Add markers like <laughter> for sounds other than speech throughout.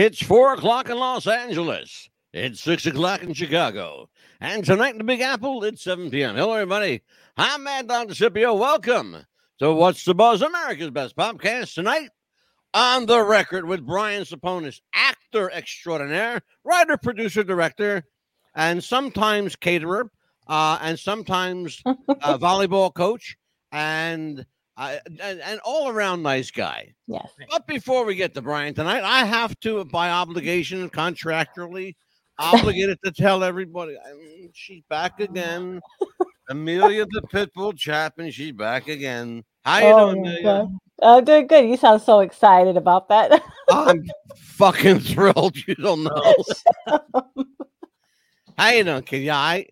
It's four o'clock in Los Angeles. It's six o'clock in Chicago. And tonight in the Big Apple, it's 7 p.m. Hello, everybody. I'm Mad Dog DeCipio. Welcome to What's the Buzz, America's Best Podcast. Tonight on the record with Brian Ceponis, actor extraordinaire, writer, producer, director, and sometimes caterer, uh, and sometimes uh, <laughs> volleyball coach, and uh, and, and all around nice guy. Yes. But before we get to Brian tonight, I have to, by obligation, contractually, <laughs> obligated to tell everybody she's back again. Amelia the Pitbull Chapman, she's back again. How you Oh, doing, my Amelia? God. Uh, doing good. You sound so excited about that. I'm <laughs> fucking <laughs> thrilled. You don't know. How you doing, kid? Yeah, I,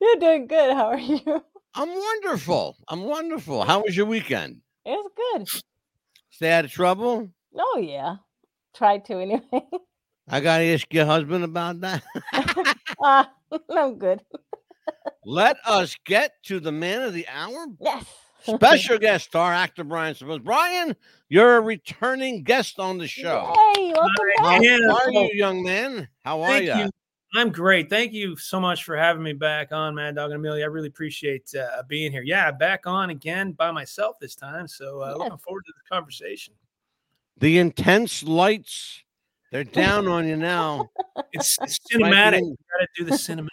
You're doing good. How are you? I'm wonderful. I'm wonderful. How was your weekend? It was good. Stay out of trouble? Oh yeah. Try to anyway. I gotta ask your husband about that. <laughs> <laughs> Ah, I'm good. Let us get to the man of the hour. Yes. <laughs> Special guest star actor Brian Simmons. Brian, you're a returning guest on the show. Hey, welcome How back. Yeah. are you, young man? How are Thank you? You. I'm great. Thank you so much for having me back on, Mad Dog and Amelia. I really appreciate uh, being here. Yeah, back on again by myself this time. So uh, Yes. looking forward to the conversation. The intense lights, they're <laughs> down on you now. It's, it's cinematic. in- You got to do the cinematic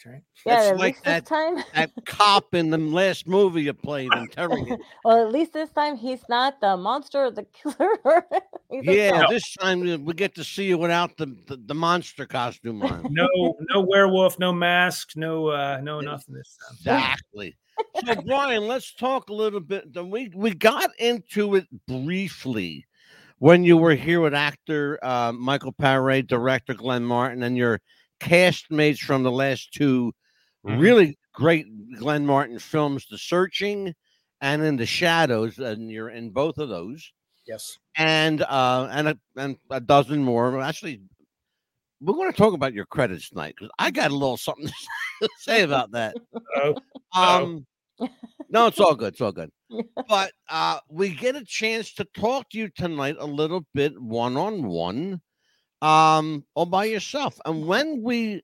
effect, right? Yeah, It's at like least that- this time. <laughs> That cop in the last movie you played, interrogate. <laughs> well, at least this time he's not the monster or the killer. <laughs> Yeah, cop. this time we we get to see you without the, the, the monster costume on. No, no werewolf, no mask, no, uh, no nothing this time. Exactly. So, Brian, let's talk a little bit. We we got into it briefly when you were here with actor uh, Michael Paré, director Glenn Martin, and your castmates from the last 2 Mhm. really great Glenn Martin films, The Searching and In the Shadows, and you're in both of those, Yes. and uh, and a, and a dozen more. Actually, we're going to talk about your credits tonight because I got a little something <laughs> to say about that. Oh, Um, no, it's all good. It's all good. But uh, we get a chance to talk to you tonight a little bit one on one, um, all by yourself. And when we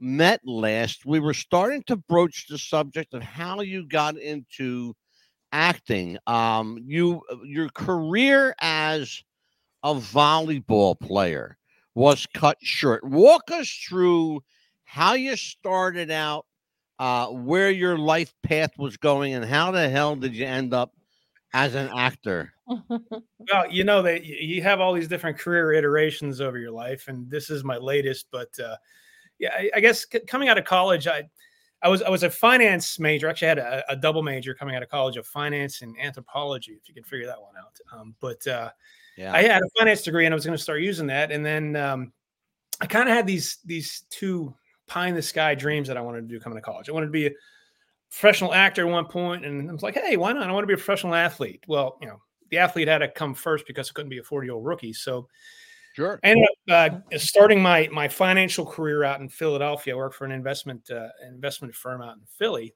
met last, we were starting to broach the subject of how you got into acting. Um, you your career as a volleyball player was cut short. Walk us through how you started out uh, where your life path was going and how the hell did you end up as an actor? Well, you know that you have all these different career iterations over your life, and this is my latest. But uh, yeah, I, I guess c- coming out of college, I I was I was a finance major. Actually, I had a, a double major coming out of college of finance and anthropology, if you can figure that one out. Um, but uh, Yeah. I had a finance degree, and I was going to start using that. And then um, I kind of had these these two pie in the sky dreams that I wanted to do coming to college. I wanted to be a professional actor at one point, and I was like, hey, why not? I want to be a professional athlete. Well, you know, the athlete had to come first because it couldn't be a 40 year old rookie. So sure. I ended up uh, starting my my financial career out in Philadelphia. I worked for an investment uh, investment firm out in Philly.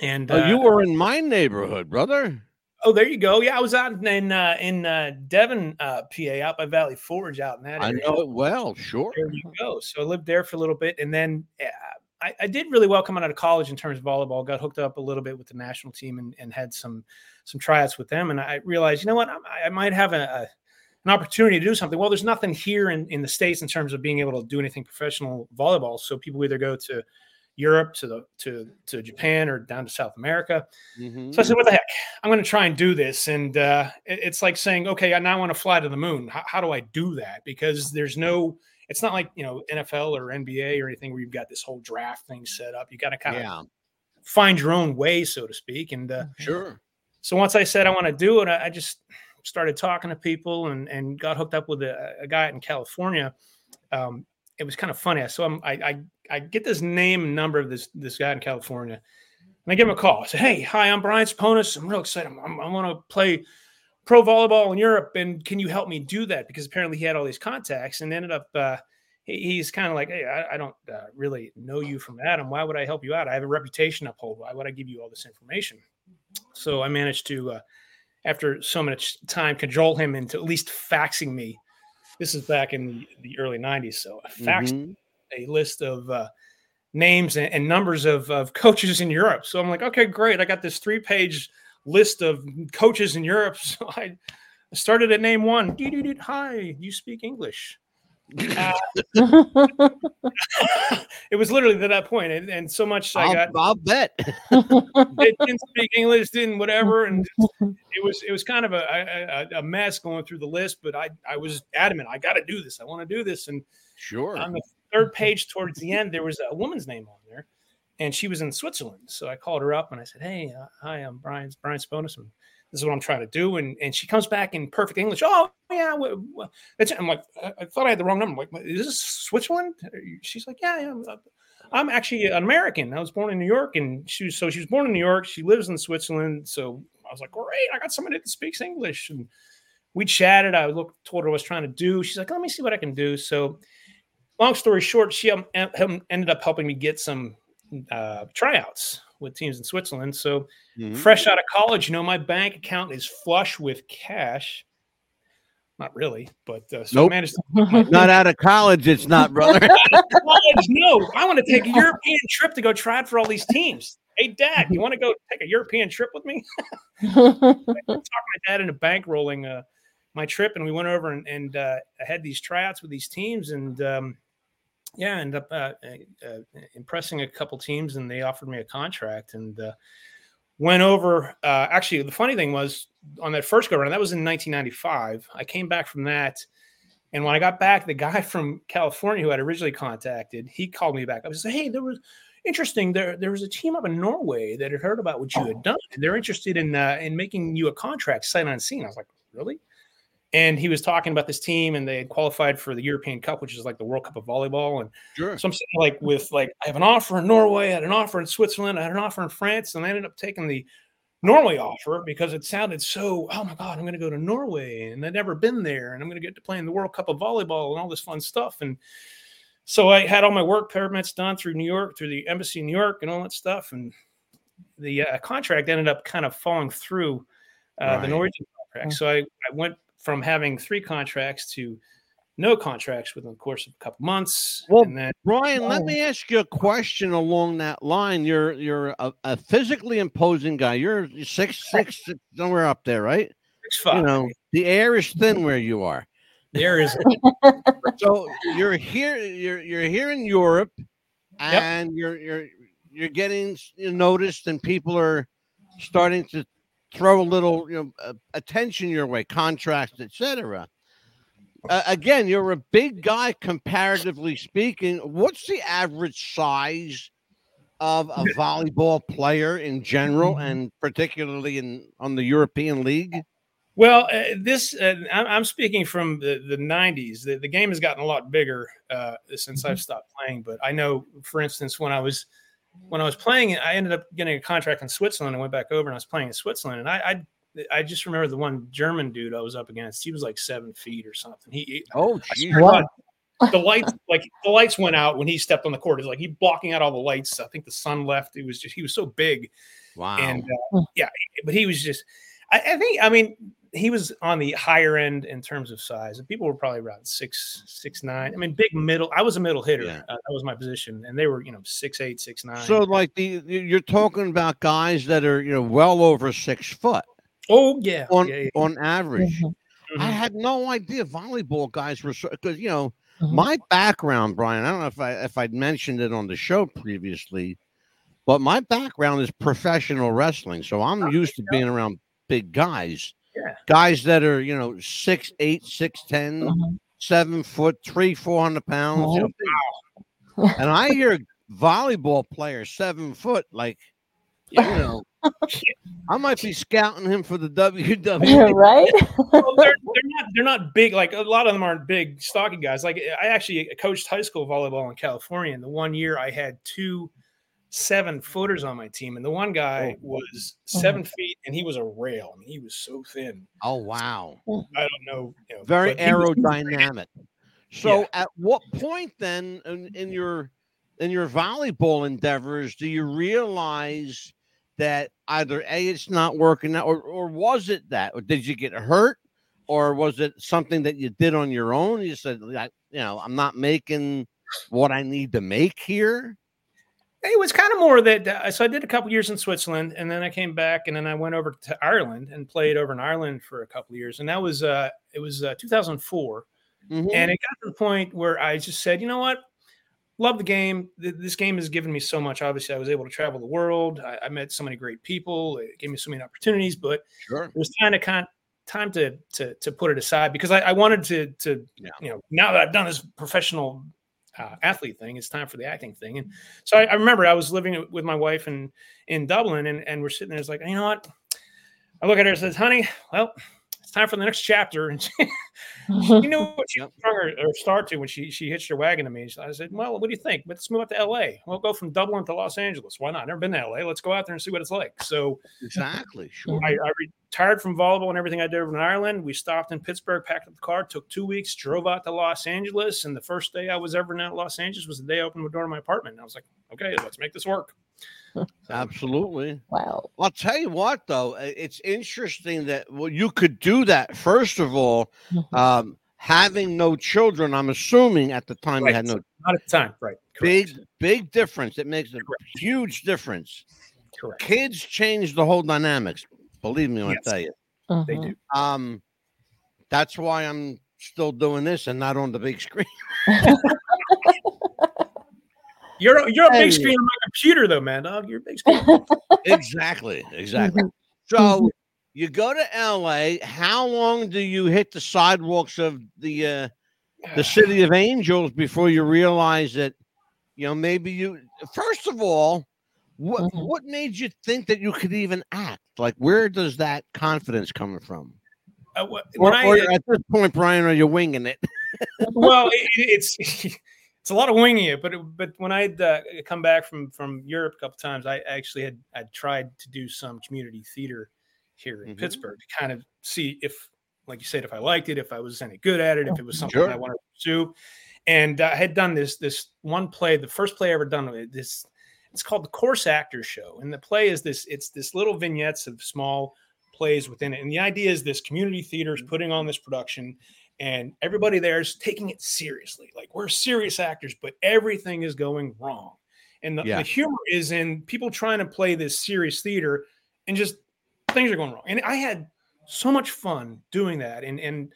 And Oh, you uh, were in my neighborhood, brother. oh, there you go. Yeah, I was out in uh, in uh, Devon, uh, PA, out by Valley Forge, out in that Area. I know it well. Sure. There you go. So I lived there for a little bit, and then uh, I, I did really well coming out of college in terms of volleyball. Got hooked up a little bit with the national team and, and had some some tryouts with them. And I realized, you know what, I, I might have a, a an opportunity to do something. Well, there's nothing here in, in the states in terms of being able to do anything professional volleyball. So people either go to Europe, to the to to Japan, or down to South America. Mhm. So I said, "What the heck? I'm going to try and do this." And uh, it- it's like saying, "Okay, I now want to fly to the moon. How, how do I do that?" Because there's no, it's not like you know NFL or NBA or anything where you've got this whole draft thing set up. You got to kind of Yeah, find your own way, so to speak. And uh, sure. So once I said I want to do it, I, just started talking to people and and got hooked up with a, a guy in California. Um, it was kind of funny. So I'm, I, I I get this name and number of this this guy in California, and I give him a call. I said, "Hey, hi, I'm Brian Ceponis. I'm real excited. I'm, I want to play pro volleyball in Europe, and can you help me do that?" Because apparently he had all these contacts, and ended up uh, he- he's kind of like, "Hey, I, I don't uh, really know you from Adam. Why would I help you out? I have a reputation to uphold. Why would I give you all this information?" So I managed to, uh, after so much time, cajole him into at least faxing me this is back in the, the early 90s. So I faxed Mhm. a list of uh, names and, and numbers of, of coaches in Europe. So I'm like, okay, great. I got this three page list of coaches in Europe. <laughs> So I started at name one. Hi, you speak English. Uh, it was literally to that point, and, and so much I I'll, got I'll bet. they didn't speak English, didn't whatever, and <laughs> it was it was kind of a, a, a mess going through the list. But I I was adamant, I got to do this, I want to do this, and Sure. on the third page towards the end, there was a woman's name on there, and she was in Switzerland. So I called her up and I said, "Hey, uh, hi, I'm Brian Brian Ceponis, and this is what I'm trying to do." And and she comes back in perfect English. Oh yeah, I'm like, I, thought I had the wrong number. I'm like, "What, is this Switzerland? She's like, yeah, yeah. I'm, I'm actually an American. I was born in New York, and she was so she was born in New York. She lives in Switzerland. So I was like, great, I got somebody that speaks English, and we chatted. I looked, told her what I was trying to do. She's like, let me see what I can do. So long story short, she um, ended up helping me get some uh, tryouts with teams in Switzerland. So Mhm. fresh out of college, you know, my bank account is flush with cash. Not really, but uh, so I Nope. managed to <laughs> Not out of college, it's not, <laughs> brother. college. No, I want to take a <laughs> European trip to go try out for all these teams. Hey, Dad, you want to go take a European trip with me? I talked my dad into bankrolling uh, my trip, and we went over and, and uh, I had these tryouts with these teams, and um, yeah, ended up uh, uh, impressing a couple teams, and they offered me a contract, and uh, went over. Uh, actually, the funny thing was on that first go round, that was in 1995. I came back from that. And when I got back, the guy <laughs> from California who had originally contacted, he called me back. I was like, "Hey, there was interesting. There, there was a team up in Norway that had heard about what you had done. And they're interested in uh, in making you a contract sight unseen." I was like, "Really?" And he was talking about this team, and they had qualified for the European Cup, which is like the World Cup of volleyball. And Sure. so I'm sitting like with like I have an offer in Norway, I had an offer in Switzerland, I had an offer in France, and I ended up taking the Norway offer because it sounded so, oh my God, I'm going to go to Norway and I'd never been there and I'm going to get to play in the World Cup of Volleyball and all this fun stuff. And so I had all my work permits done through New York, through the embassy in New York and all that stuff. And the uh, contract ended up kind of falling through uh, Right. the Norwegian contract. So I, I went from having three contracts to no contracts within the course of a couple months. Well, and then Brian, let Oh. me ask you a question along that line. You're you're a, a physically imposing guy. You're six six somewhere up there, right? six five. You know, the air is thin where you are. there is <laughs> So you're here. You're you're here in Europe, and you're you're you're getting noticed, and people are starting to throw a little you know uh, attention your way, contracts, etc. Uh, again, you're a big guy comparatively speaking. What's the average size of a <laughs> volleyball player in general, and particularly in on the European League? Well, uh, this uh, I'm, I'm speaking from the, the 90s. The, the game has gotten a lot bigger uh, since I've stopped playing. But I know, for instance, when I was when I was playing, it, I ended up getting a contract in Switzerland. I went back over and I was playing in Switzerland, and I I, I just remember the one German dude I was up against. He was like seven feet or something. He, he Oh, geez. swear to the lights like the lights went out when he stepped on the court. It's like he blocking out all the lights. I think the sun left. It was just he was so big. wow. And uh, yeah, but he was just, I, I think, I mean, he was on the higher end in terms of size, and people were probably around six, six, nine. I mean, big middle. I was a middle hitter. Yeah. Uh, that was my position, and they were, you know, six, eight, six, nine. So, like the you're talking about guys that are you know well over six foot oh yeah, on yeah, yeah. on average. Mhm, I Mhm. had no idea volleyball guys were because you know mhm. my background, Brian. I don't know if I if I'd mentioned it on the show previously, but my background is professional wrestling, so I'm used to being around big guys. Yeah. Guys that are you know six eight, six ten, Mhm. seven foot, three, four hundred pounds. you know, Wow. and I hear volleyball player seven foot, like you <laughs> know, I might be scouting him for the <laughs> WWE. right? Well, they're, they're not they're not big like a lot of them aren't big stocky guys like i actually coached high school volleyball in california and the one year i had two seven footers on my team and the one guy oh. was mm-hmm. seven feet and he was a rail I mean, he was so thin Oh wow, mm-hmm. i don't know you know, very but he was- aerodynamic. So, Yeah. at what point then in, in your in your volleyball endeavors do you realize that either a it's not working out, or or was it that, or did you get hurt, or was it something that you did on your own? You said, like, you know, I'm not making what I need to make here. It was kind of more that. Uh, so I did a couple years in Switzerland, and then I came back, and then I went over to Ireland and played over in Ireland for a couple years, and that was uh, it was uh, 2004, Mhm. and it got to the point where I just said, you know what, love the game. This game has given me so much. Obviously, I was able to travel the world. I, I met so many great people. It gave me so many opportunities, but sure. it was time to kind time to to to put it aside because I, I wanted to to Yeah. you know now that I've done this professional uh, athlete thing, it's time for the acting thing. And so I, I remember I was living with my wife in in Dublin, and and we're sitting there. It's like you know what? I look at her and says, "Honey, well." It's time for the next chapter, and she, you know <laughs> what she her, her start to when she she hitched her wagon to me. I said, "Well, what do you think? Let's move out to L.A. We'll go from Dublin to Los Angeles. Why not? Never been to L.A. Let's go out there and see what it's like." So Exactly. Sure. I, I retired from volleyball and everything I did over in Ireland. We stopped in Pittsburgh, packed up the car, took two weeks, drove out to Los Angeles. And the first day I was ever in Los Angeles was the day I opened the door to my apartment. And I was like, okay, let's make this work. <laughs> Absolutely. wow. I'll tell you what, though, it's interesting that well, you could do that. First of all, <laughs> um, having no children. I'm assuming at the time you had no Not at the time, right? big, Correct. big difference. It makes a huge difference. Correct. Kids change the whole dynamics. Believe me when Yes. I tell you. They Mhm. do. Um, that's why I'm still doing this and not on the big screen. <laughs> You're you're a big Hey. screen on my computer, though, man. Dog, you're a big screen. <laughs> exactly, exactly. So Mhm. you go to LA. How long do you hit the sidewalks of the uh, the <sighs> city of angels before you realize that you know maybe you first of all what Mhm. what made you think that you could even act like where does that confidence coming from Uh, wh- or, I, or at this point brian are you winging it <laughs> well, it, it's <laughs> it's a lot of winging it, but it, but when I'd uh, come back from from Europe a couple times, I actually had I tried to do some community theater here in Mhm. Pittsburgh to kind of see if, like you said, if I liked it, if I was any good at it, if it was something Sure. I wanted to do. And uh, I had done this this one play, the first play I ever done. uh, This it's called the Coarse Actors Show, and the play is this. It's this little vignettes of small plays within it, and the idea is this community theater is putting on this production and everybody there is taking it seriously. Like we're serious actors, but everything is going wrong. And the, Yeah. the humor is in people trying to play this serious theater and just things are going wrong. And I had so much fun doing that and, and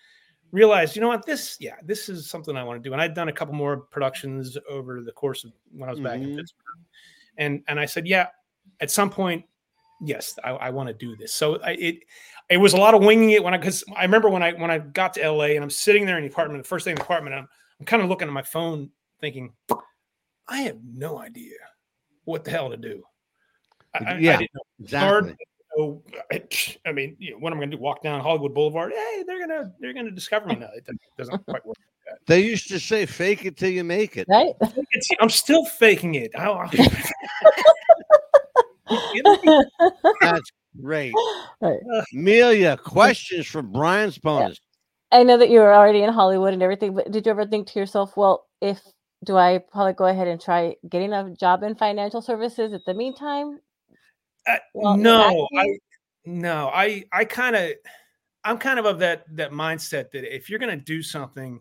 realized, you know what, this, yeah, this is something I want to do. And I'd done a couple more productions over the course of when I was back in Mhm. Pittsburgh. And, and I said, yeah, at some point, yes, I, I want to do this. So I, it, it was a lot of winging it when I because I remember when I when I got to LA and I'm sitting there in the apartment, the first day in the apartment, I'm I'm kind of looking at my phone thinking, I have no idea what the hell to do. I, I- I Yeah, didn't know. exactly So I, I mean, you know, what am I going to do? Walk down Hollywood Boulevard? Hey, they're gonna they're gonna discover me now. It doesn't quite work. they used to say fake it till you make it Right? <laughs> I'm still faking it. <laughs> That's great Right. amelia questions for brian's bonus I know that you were already in Hollywood and everything, but did you ever think to yourself, well, if do I probably go ahead and try getting a job in financial services at the meantime? I- Well, no? I no, I I kind of I'm kind of of that that mindset that if you're going to do something,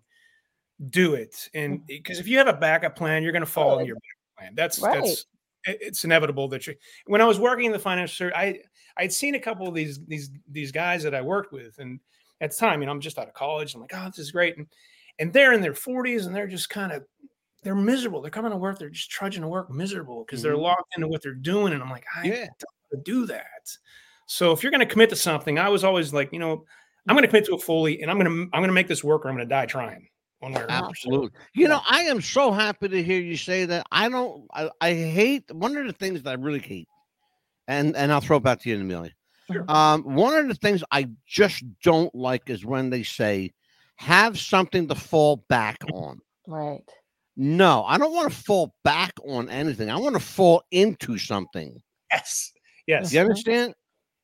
do it, and because if you have a backup plan, you're going to follow your backup plan. That's Right. that's it's inevitable that you. When I was working in the financial service, I I'd seen a couple of these these these guys that I worked with, and at the time, you know, I'm just out of college. I'm like, oh, this is great, and and they're in their 40s, and they're just kind of they're miserable. They're coming to work, they're just trudging to work, miserable because they're Mhm. locked into what they're doing, and I'm like, I yeah to do that. So if you're going to commit to something, I was always like, you know, I'm going to commit to it fully, and I'm going to I'm going to make this work, or I'm going to die trying. One way or another. Absolutely. You know, I am so happy to hear you say that. I don't. I, I hate one of the things that I really hate, and and I'll throw it back to you, Amelia. Sure. Um, one of the things I just don't like is when they say, "Have something to fall back <laughs> on." Right. No, I don't want to fall back on anything. I want to fall into something. Yes, yes, You understand?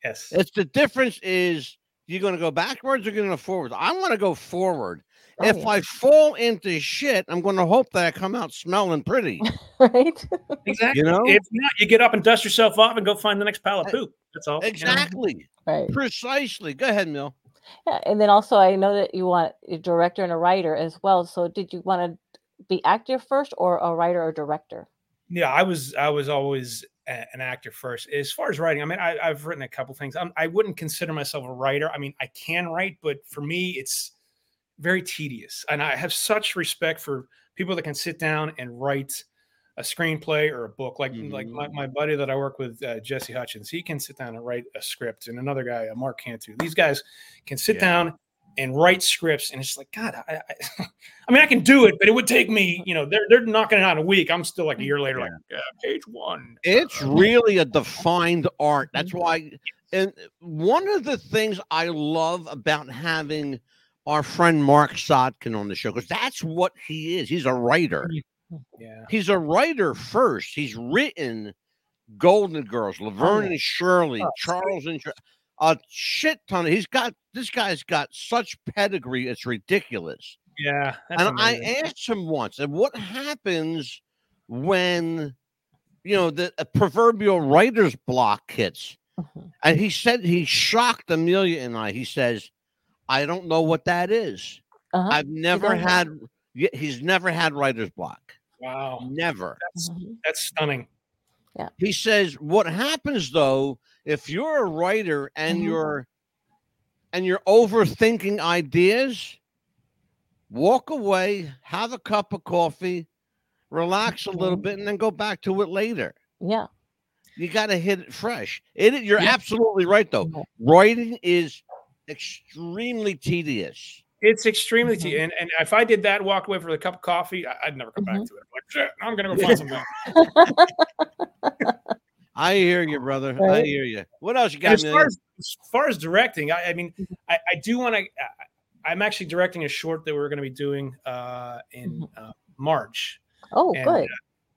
yes. It's the difference is you're going to go backwards or you're going to go forward. I want to go forward. Oh, if yeah. I fall into shit, I'm going to hope that I come out smelling pretty. <laughs> right. Exactly. You know? if not, you get up and dust yourself off and go find the next pile of uh, poop. That's all. you know? Exactly. Right. Precisely. Go ahead, Mill. Yeah, and then also I know that you want a director and a writer as well. So did you want to be actor first or a writer or director? Yeah, I was I was always a- an actor first. As far as writing, I mean, I, I've written a couple things. I'm, I wouldn't consider myself a writer. I mean, I can write, but for me, it's very tedious. And I have such respect for people that can sit down and write a screenplay or a book. Like like my, my buddy that I work with, uh, Jesse Hutchins, he can sit down and write a script, and another guy, uh, Mark Cantu. These guys can sit Yeah. down and write scripts, and it's like God. I, I, <laughs> I mean, I can do it, but it would take me. Uh-huh. You know, they're they're knocking it out in a week. I'm still like a mm, year later, like uh, page one. It's uh, really a uh, uh, defined art. That's mm-hmm. why, and one of the things I love about having our friend Marc Sotkin on the show, because that's what he is. He's a writer. Mm-hmm. Yeah. He's a writer first. He's written Golden Girls, oh, Laverne and Shirley, Oh, Charles and Shir- a shit ton. Of, he's got this guy's got such pedigree. It's ridiculous. Yeah. That's and I asked him once, and what happens when you know the a proverbial writer's block hits? Mhm. And he said he shocked Amelia and I. He says, "I don't know what that is. Uh-huh. I've never don't know." had. y- He's never had writer's block. Wow. Never." That's Mhm. that's stunning. Yeah. He says, "What happens though if you're a writer and Mhm. you're and you're overthinking ideas? Walk away, have a cup of coffee, relax a little Mhm. bit, and then go back to it later. Yeah. You got to hit it fresh. It, you're Yeah. absolutely right though. Mhm. Writing is extremely tedious. It's extremely Mhm. tea. And, and if I did that walk away for a cup of coffee, I, I'd never come back Mhm. to it. I'm like, shit, I'm gonna go find <laughs> something. <laughs> I hear you, brother. I hear you. What else you got? as far as, as far as directing, I, I mean, I, I do want to. I'm actually directing a short that we're going to be doing uh, in uh, March. Oh, And, good.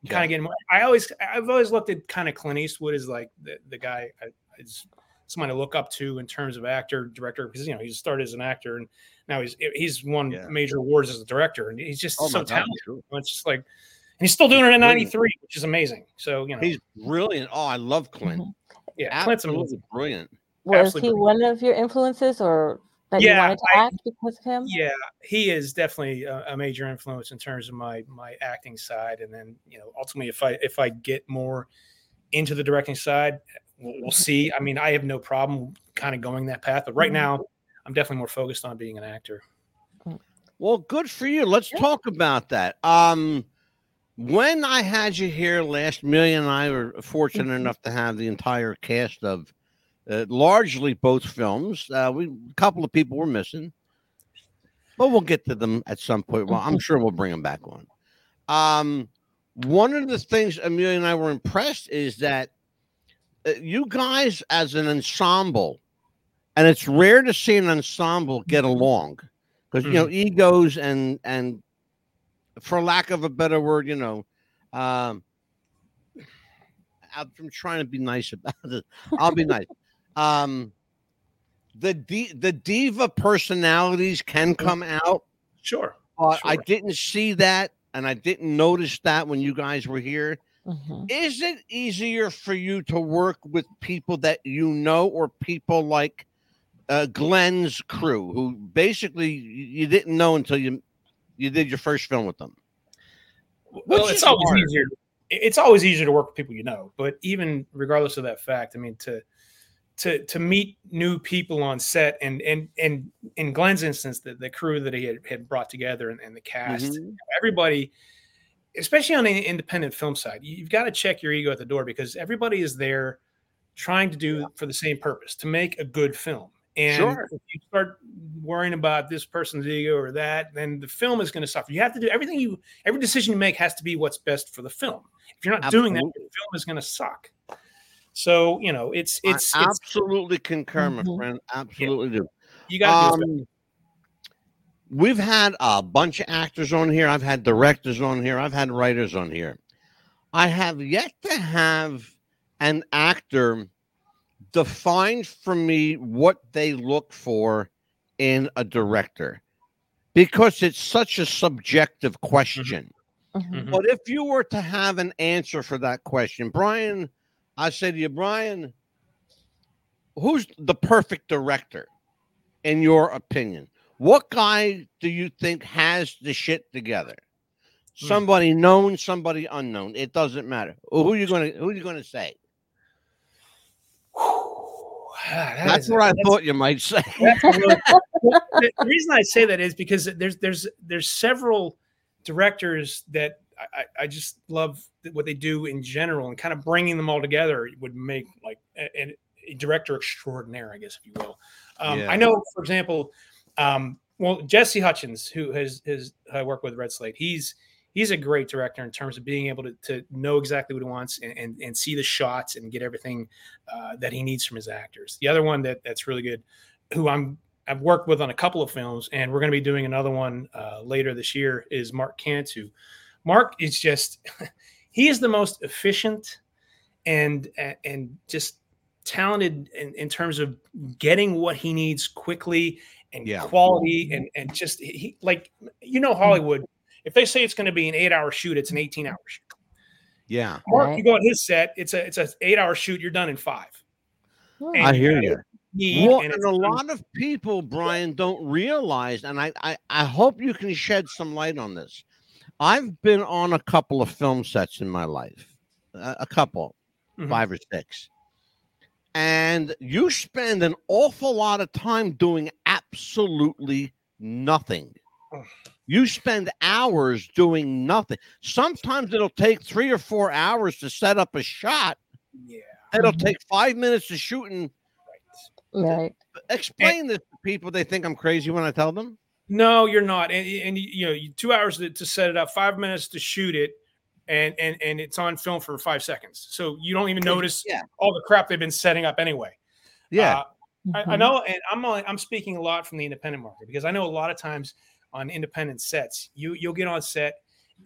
Kind of getting. More, I always, I've always looked at kind of Clint Eastwood as like the, the guy I, is someone to look up to in terms of actor, director, because you know he started as an actor and now he's he's won Yeah. major awards as a director, and he's just Oh so my God, talented. It's just like, and he's still doing it at Brilliant. 93, which is amazing. So you know, He's brilliant. Oh, I love Clint. Mhm. yeah, Clint's amazing. Absolutely brilliant. Was absolutely he one of your influences or that you Yeah, wanted to I- act because of him? Yeah, he is definitely a, a major influence in terms of my my acting side, and then you know ultimately if I if I get more into the directing side, we'll, we'll see. I mean, I have no problem kind of going that path, but right Mhm. now I'm definitely more focused on being an actor. Well, good for you. Let's Yeah. talk about that. Um, when I had you here last, Million and I were fortunate Mhm. enough to have the entire cast of uh, largely both films. Uh, we a couple of people were missing, but we'll get to them at some point. Well, I'm Mhm. sure we'll bring them back on. Um, one of the things Amelia and I were impressed is that uh, you guys, as an ensemble, and it's rare to see an ensemble get along because you know egos and and for lack of a better word, you know, um, I'm trying to be nice about it. I'll be nice. <laughs> Um, the di- the diva personalities can come out, Sure. but I didn't see that, and I didn't notice that when you guys were here. Mhm. Is it easier for you to work with people that you know, or people like uh, Glenn's crew, who basically you didn't know until you you did your first film with them? Well, Which it's is always harder? easier. It's always easier to work with people you know, but even regardless of that fact, I mean to to to meet new people on set and and and in Glenn's instance, the, the crew that he had, had brought together and, and the cast, Mhm. everybody, especially on the independent film side, you've got to check your ego at the door because everybody is there trying to do for the same purpose to make a good film. And Sure. if you start worrying about this person's ego or that, then the film is going to suffer. You have to do everything you every decision you make has to be what's best for the film. If you're not doing that, the film is going to suck. So you know, it's it's I it's absolutely concur, my Mhm. friend. Absolutely do. you got Um, we've had a bunch of actors on here. I've had directors on here. I've had writers on here. I have yet to have an actor define for me what they look for in a director because it's such a subjective question. Mhm. Mhm. But if you were to have an answer for that question, Brian, I say to you, Brian, who's the perfect director? in your opinion? What guy do you think has the shit together? Hmm. Somebody known, somebody unknown. It doesn't matter. Who are you gonna who are you gonna say? Ah, that That's what I that's- thought you might say. <laughs> really- <laughs> the, the reason I say that is because there's there's there's several directors that I, I- I just love what they do in general, and kind of bringing them all together would make like a, a- a director extraordinaire, I guess, if you will. Um, Yeah. I know, for example, um, well, Jesse Hutchins, who has has I work with RedSlate, he's he's a great director in terms of being able to, to know exactly what he wants and, and, and see the shots and get everything uh, that he needs from his actors. The other one that that's really good, who I'm I've worked with on a couple of films, and we're going to be doing another one uh, later this year. Is Mark Cantu. Mark is just <laughs> he is the most efficient and and just talented in, in terms of getting what he needs quickly and Yeah. quality and and just he like you know Hollywood. If they say it's going to be an eight-hour shoot, it's an eighteen-hour shoot. Yeah, Mark, Right. you go on his set, it's a it's an eight-hour shoot. You're done in five. Hmm. And I hear you. Well, and and a done- lot of people, Brian, don't realize, and I, I, I hope you can shed some light on this. I've been on a couple of film sets in my life, a, a couple, Mhm. five or six, and you spend an awful lot of time doing absolutely nothing. Ugh. You spend hours doing nothing. Sometimes it'll take three or four hours to set up a shot. Yeah. It'll Mhm. take five minutes to shoot and Right. explain this to people. They think I'm crazy when I tell them. No, you're not. And, and you know, two hours to, to set it up, five minutes to shoot it, and and and it's on film for five seconds. So you don't even notice Yeah. all the crap they've been setting up anyway. Yeah, Uh, I, I Mhm. know, and I'm only, I'm speaking a lot from the independent market because I know a lot of times on independent sets, you you'll get on set,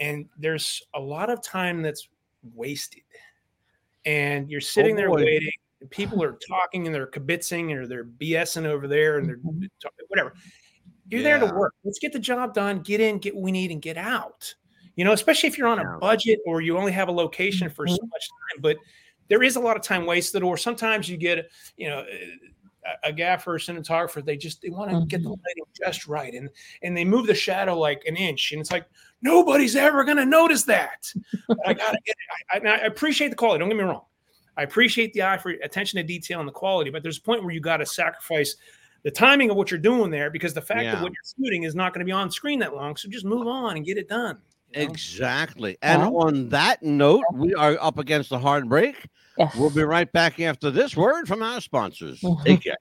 and there's a lot of time that's wasted, and you're sitting there boy. waiting. And people are talking and they're kibitzing or they're BSing over there and they're Mhm. talking, whatever. You're there to work. Let's get the job done. Get in, get what we need, and get out. You know, especially if you're on a budget or you only have a location for so much time. But there is a lot of time wasted, or sometimes you get, you know, a, a gaffer a cinematographer. They just they want to get the Mhm. lighting just right, and and they move the shadow like an inch, and it's like nobody's ever going to notice that. I gotta get it. I, I, I appreciate the quality. Don't get me wrong. I appreciate the eye for attention to detail and the quality, but there's a point where you got to sacrifice the timing of what you're doing there because the fact Yeah. of what you're shooting is not going to be on screen that long. So just move on and get it done. you know? exactly. And Yeah. on that note, we are up against the hard break. Yes. We'll be right back after this word from our sponsors. Mhm. Take care.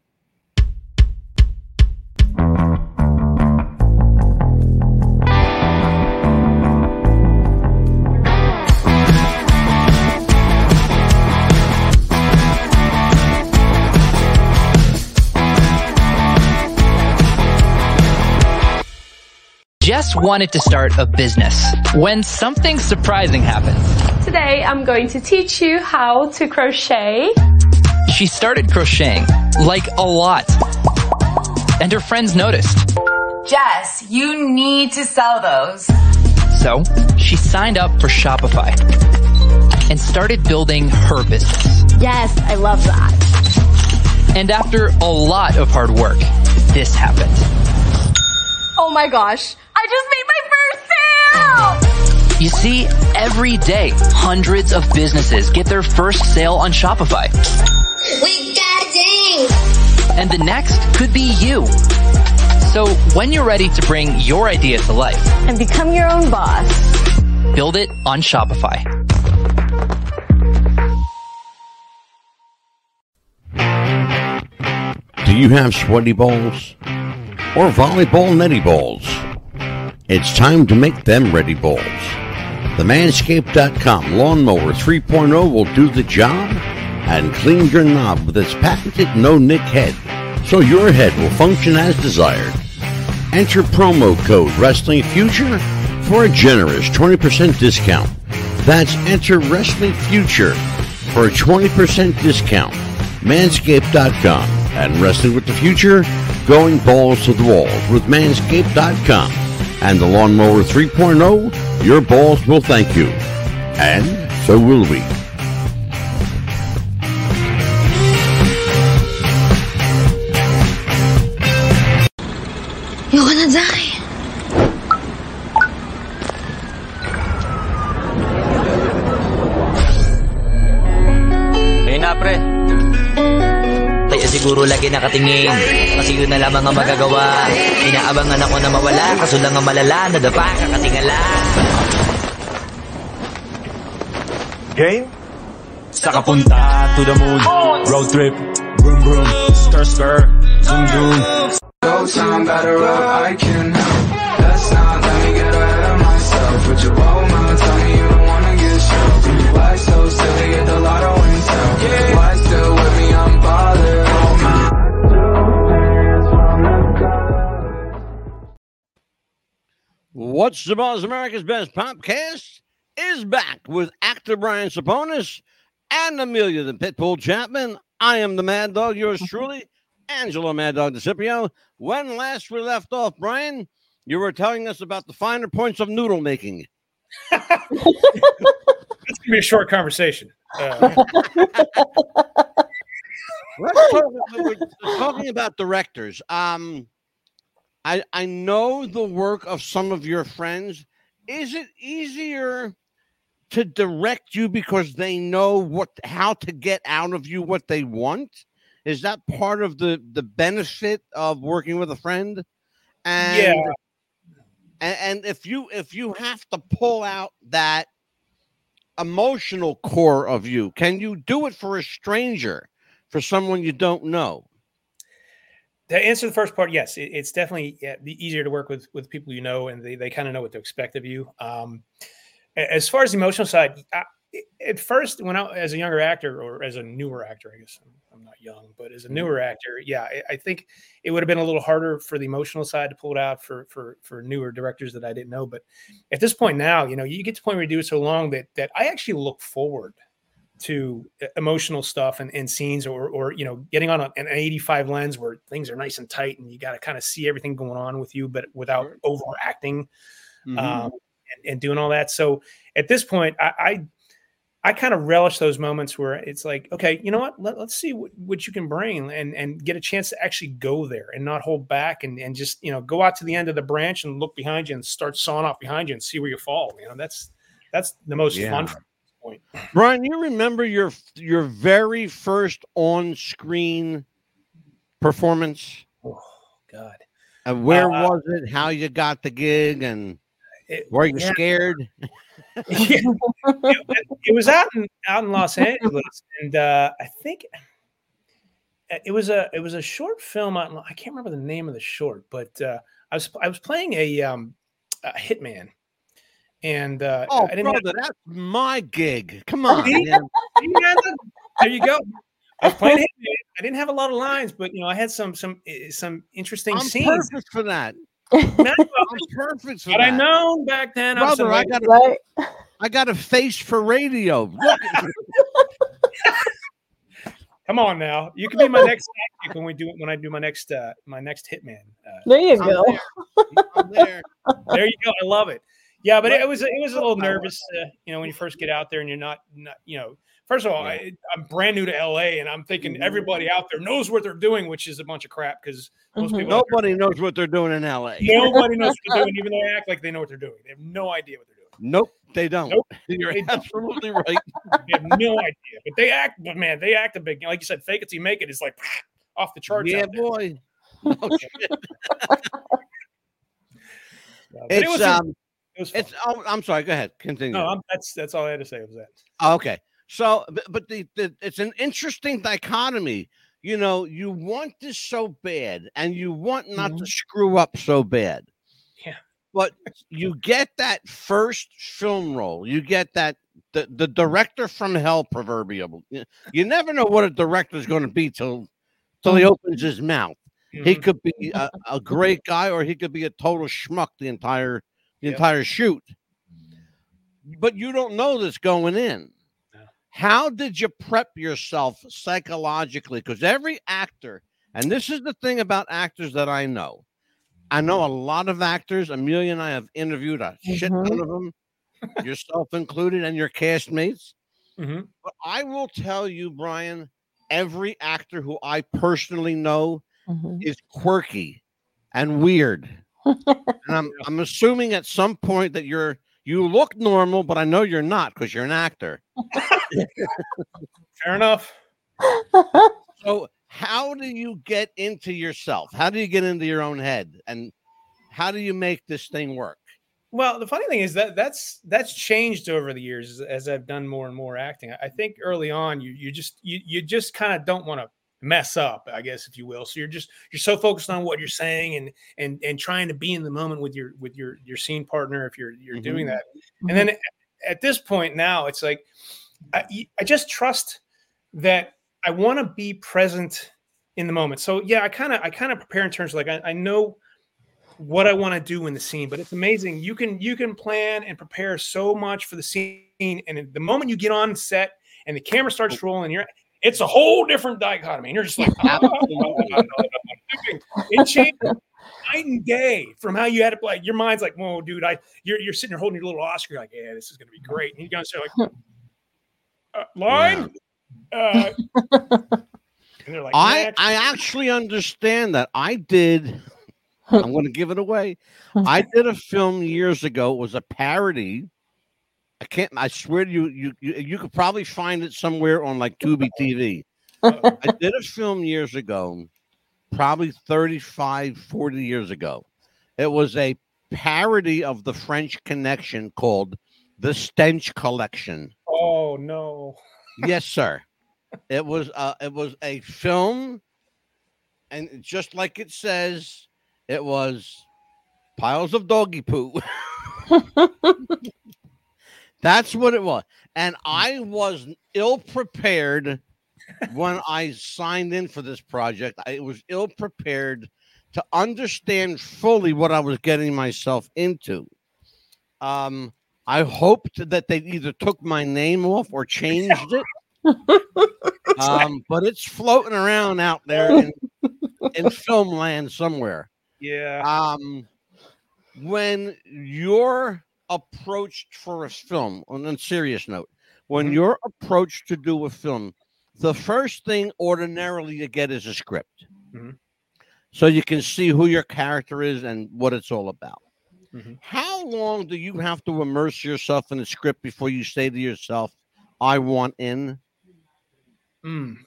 Jess wanted to start a business when something surprising happened. Today I'm going to teach you how to crochet. She started crocheting, like a lot. And her friends noticed. Jess, you need to sell those. So she signed up for Shopify and started building her business. Yes, I love that. And after a lot of hard work, this happened. Oh my gosh, I just made my first sale! You see, every day, hundreds of businesses get their first sale on Shopify. We got ding! And the next could be you. So when you're ready to bring your idea to life, And become your own boss. build it on Shopify. Do you have sweaty balls or volleyball netty balls? It's time to make them ready balls. The Manscaped.com Lawnmower 3.0 will do the job and clean your knob with its patented no nick head so your head will function as desired. Enter promo code Wrestling Future for a generous 20% discount. That's enter Wrestling Future for a 20% discount. Manscaped.com and Wrestling with the Future, going balls to the walls with Manscaped.com and the Lawnmower 3.0, your balls will thank you. And so will we. Siguro lagi nakatingin. Kasi yun na lamang ang magagawa. Inaabangan ako na mawala. Kaso lang ang malala Nadapa kakatingala. Game? Sa kapunta to the moon. Road trip. Vroom vroom. Skr skr Zoom zoom. Go time, better up, I can help. Let's not let me get ahead of myself. With your low mouth, tell What's the Buzz America's Best Podcast is back with actor Brian Ceponis and Amelia the Pitbull Chapman. I am the Mad Dog, yours truly, Angela Mad Dog DeCipio. When last we left off, Brian, you were telling us about the finer points of noodle making. It's gonna be a short conversation. Uh, Let's talk, we're talking about directors. Um, I I know the work of some of your friends. Is it easier to direct you because they know what how to get out of you what they want? Is that part of the the benefit of working with a friend? And Yeah. and, and if you if you have to pull out that emotional core of you, can you do it for a stranger, for someone you don't know? To answer the first part, yes, it, it's definitely yeah, easier to work with with people you know, and they, they kind of know what to expect of you. Um, as far as the emotional side, I, at first, when I as a younger actor or as a newer actor, I guess I'm, I'm not young, but as a newer actor, yeah, I, I think it would have been a little harder for the emotional side to pull it out for for for newer directors that I didn't know. But at this point now, you know, you get to the point where you do it so long that that I actually look forward to emotional stuff and, and scenes or or you know getting on a, an 85 lens where things are nice and tight and you got to kind of see everything going on with you but without overacting Mhm. um, and, and doing all that. So at this point i i, I kind of relish those moments where it's like okay you know what? Let, let's see what, what you can bring and and get a chance to actually go there and not hold back and and just you know go out to the end of the branch and look behind you and start sawing off behind you and see where you fall. You know that's that's the most Yeah. fun point Brian, you remember your your very first on-screen performance? oh god And where Uh, was it? How you got the gig? And It- were you yeah. scared? <laughs> Yeah. it, it was out in out in Los Angeles, and uh, I think uh, it was a it was a short film. I can't remember the name of the short, but uh, I was I was playing a, um, a hitman, and uh, Oh, I didn't have, brother, that's my gig. Come on. see? man. <laughs> Yeah, there you go. I was playing. I didn't have a lot of lines, but you know I had some some uh, some interesting I'm scenes. perfect for that. No, I'm <laughs> perfect for Had I that. known back then, I Brother, I like, got a, right? I got a face for radio. <laughs> Come on now, you can be my next sidekick when we do when I do my next uh, my next hitman. Uh, There you I'm go. there. I'm there. there you go. I love it. Yeah, but it was it was a little nervous, uh, you know, when you first get out there and you're not, not you know. First of all, I, I'm brand new to LA, and I'm thinking everybody out there knows what they're doing, which is a bunch of crap because most Mhm. people <laughs> Nobody knows what they're doing in LA. nobody knows <laughs> what they're doing, even though they act like they know what they're doing. They have no idea what they're doing. Nope, they don't. Nope, <laughs> You're they don't. absolutely right. They have no idea, but they act. But man, they act a big. Like you said, fake it till you make it. it is like off the charts. yeah, boy. No shit. But it It's was um, it it's. Oh, I'm sorry. Go ahead. Continue. no, I'm, that's that's all I had to say was that. Oh, Okay. So, but, the, the it's an interesting dichotomy. You know, you want this so bad, and you want not to screw up so bad. Yeah. But <laughs> you get that first film role. You get that the, the director from hell proverbial. You, never know what a director's going to be till till he opens his mouth. He Mhm. could be a, <laughs> a great guy, or he could be a total schmuck the entire the Yep. entire shoot. But you don't know this going in. No. How did you prep yourself psychologically? Because every actor, and this is the thing about actors that I know. I know a lot of actors. Amelia and I have interviewed a shit Mhm. ton of them, yourself included, and your castmates. Mhm. But I will tell you, Brian, every actor who I personally know Mhm. is quirky and weird and I'm <laughs> I'm assuming at some point that you're you look normal, but I know you're not because you're an actor. Fair enough. <laughs> <laughs> So how do you get into yourself? How do you get into your own head? And how do you make this thing work? Well, the funny thing is that that's that's changed over the years as, as I've done more and more acting. I think early on you you just you you just kind of don't want to mess up, I guess if you will. So you're just you're so focused on what you're saying and and and trying to be in the moment with your with your your scene partner if you're you're doing Mhm. that. And then at this point now it's like I, I just trust that I want to be present in the moment. So yeah, I kind of I kind of prepare in terms of like I, I know what I want to do in the scene, but it's amazing. You can you can plan and prepare so much for the scene, and the moment you get on set and the camera starts rolling, you're it's a whole different dichotomy. And you're just like, it changed night and day from how you had it. Like Your mind's like, whoa, dude, I you're you're sitting there holding your little Oscar, like, yeah, this is gonna be great. And you guys are like, uh, line. Uh, and like, I "Next." I actually understand that. I did. I'm going to give it away. I did a film years ago. It was a parody. I can't. I swear to you, you you, you could probably find it somewhere on like Tubi <laughs> TV. I did a film years ago, probably 35, 40 years ago. It was a parody of the French Connection called The Stench Collection. oh no. yes, sir. <laughs> It was uh it was a film, and just like it says, it was piles of doggy poo. <laughs> That's what it was. And I was ill prepared when <laughs> I signed in for this project. I was ill prepared to understand fully what I was getting myself into. Um, I hoped that they either took my name off or changed it. <laughs> um, but it's floating around out there in, in <laughs> film land somewhere. Yeah. Um, when you're approached for a film, on a serious note, when you're approached to do a film, the first thing ordinarily you get is a script. Mhm. So you can see who your character is and what it's all about. Mhm. How long do you have to immerse yourself in the script before you say to yourself, I want in? Mm.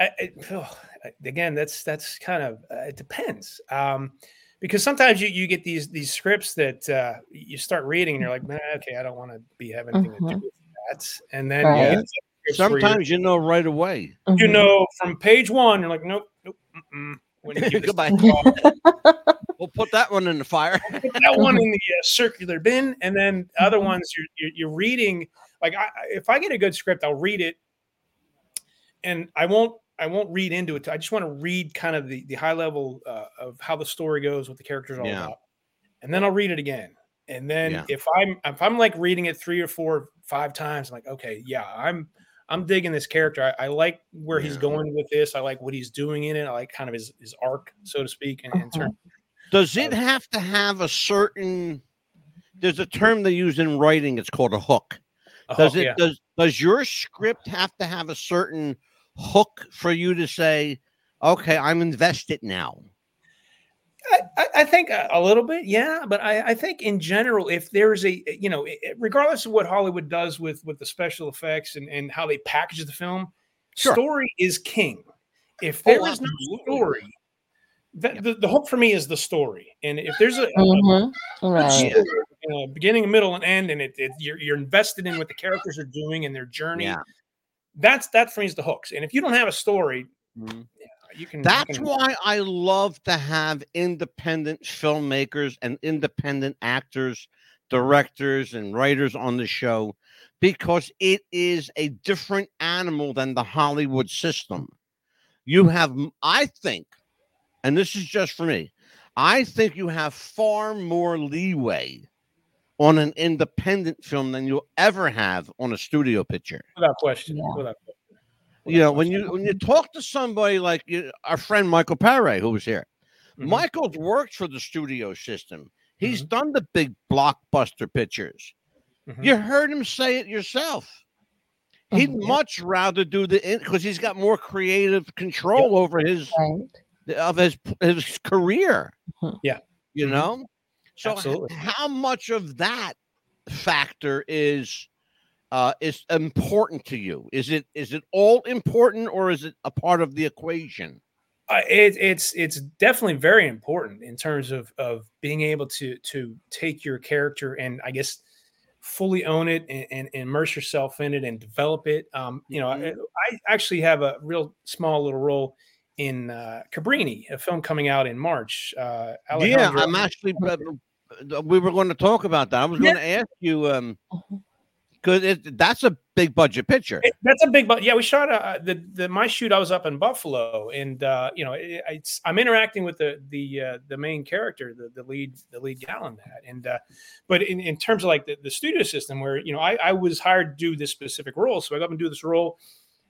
I, I, oh, again, that's that's kind of uh, it depends. Um, because sometimes you, you get these these scripts that uh, you start reading and you're like, man, okay, I don't want to be having anything to do Mhm. with that. And then Right. you, get scripts where you're- Sometimes you know right away. you Mhm. know from page one, you're like, nope, nope, mm-mm. When <laughs> you Goodbye. <laughs> We'll put that one in the fire. put that one in the uh, circular bin, and then other Mhm. ones you're, you're you're reading. Like I, I- if I get a good script, I'll read it, and I won't I won't read into it. I just want to read kind of the the high level uh, of how the story goes, what the characters all Yeah. about, and then I'll read it again. And then Yeah. if I'm if I'm like reading it three or four five times, I'm like, okay, yeah, I'm I'm digging this character. I, I like where he's going with this. I like what he's doing in it. I like kind of his his arc, so to speak, in, in Mhm. terms. Does it have to have a certain? There's a term they use in writing. It's called a hook. of- Does oh, it? yeah. Does Does your script have to have a certain hook for you to say, "Okay, I'm invested now"? I, I- I think a, a little bit, yeah. But I, I think in general, if there's a, eh, you know, i- i- regardless of what Hollywood does with with the special effects and, and how they package the film, Sure. story is king. If Oh, there is no story, the, the, the hook for me is the story. And if there's a, a- a mm-hmm. good Right. story, you know, beginning, middle, and end, and it, it you're, you're invested in what the characters are doing and their journey, Yeah. That's that is the hooks. And if you don't have a story, mm-hmm. you can. you That's can- why I love to have independent filmmakers and independent actors, directors, and writers on the show because it is a different animal than the Hollywood system. You hmm. have, I think, and this is just for me, I think you have far more leeway on an independent film than you'll ever have on a studio picture without question. Yeah. Without question. you know when you when you talk to somebody like you, our friend michael Paré, who was here Mhm. michael's worked for the studio system he's done the big blockbuster pictures Mhm. you heard him say it yourself he'd Mhm. much rather do the because he's got more creative control over his Right. of his his career Mhm. Yeah. you Mhm. know So, Absolutely. how much of that factor is uh, is important to you? Is it is it all important, or is it a part of the equation? Uh, it, it's it's definitely very important in terms of of being able to to take your character and I guess fully own it and, and immerse yourself in it and develop it. Um, you know, I, I actually have a real small little role in uh, Cabrini, a film coming out in March. Uh, Yeah, I'm actually. <laughs> uh, uh, We were going to talk about that. I was going to ask you, um, because that's a big budget picture. It- that's a big, but yeah, we shot uh, the the my shoot. I was up in Buffalo, and uh, you know, it, it's I'm interacting with the the uh, the main character, the the lead the lead gal in that, and uh, but in, in terms of like the, the studio system, where you know I, I was hired to do this specific role, so I go up and do this role.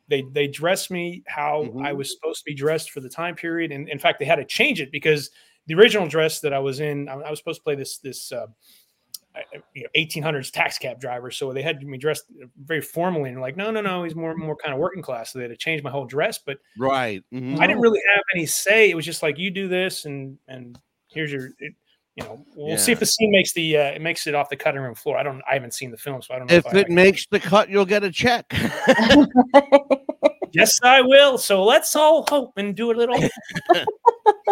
They they dress me how I was supposed to be dressed for the time period, and in fact, they had to change it because the original dress that I was in, I, I was supposed to play this this. Uh, I- I- you know, 1800s tax cab driver. So they had me dressed very formally, and they're like, no, no, no, he's more more kind of working class. So they had to change my whole dress, but Right. mhm. I didn't really have any say. It was just like you do this, and and here's your, it, you know, we'll see if the scene makes the uh, it makes it off the cutting room floor. I don't, I haven't seen the film, so I don't know If I, it makes the cut, you'll get a check. <laughs> <laughs> yes, I will. So let's all hope and do a little. <laughs>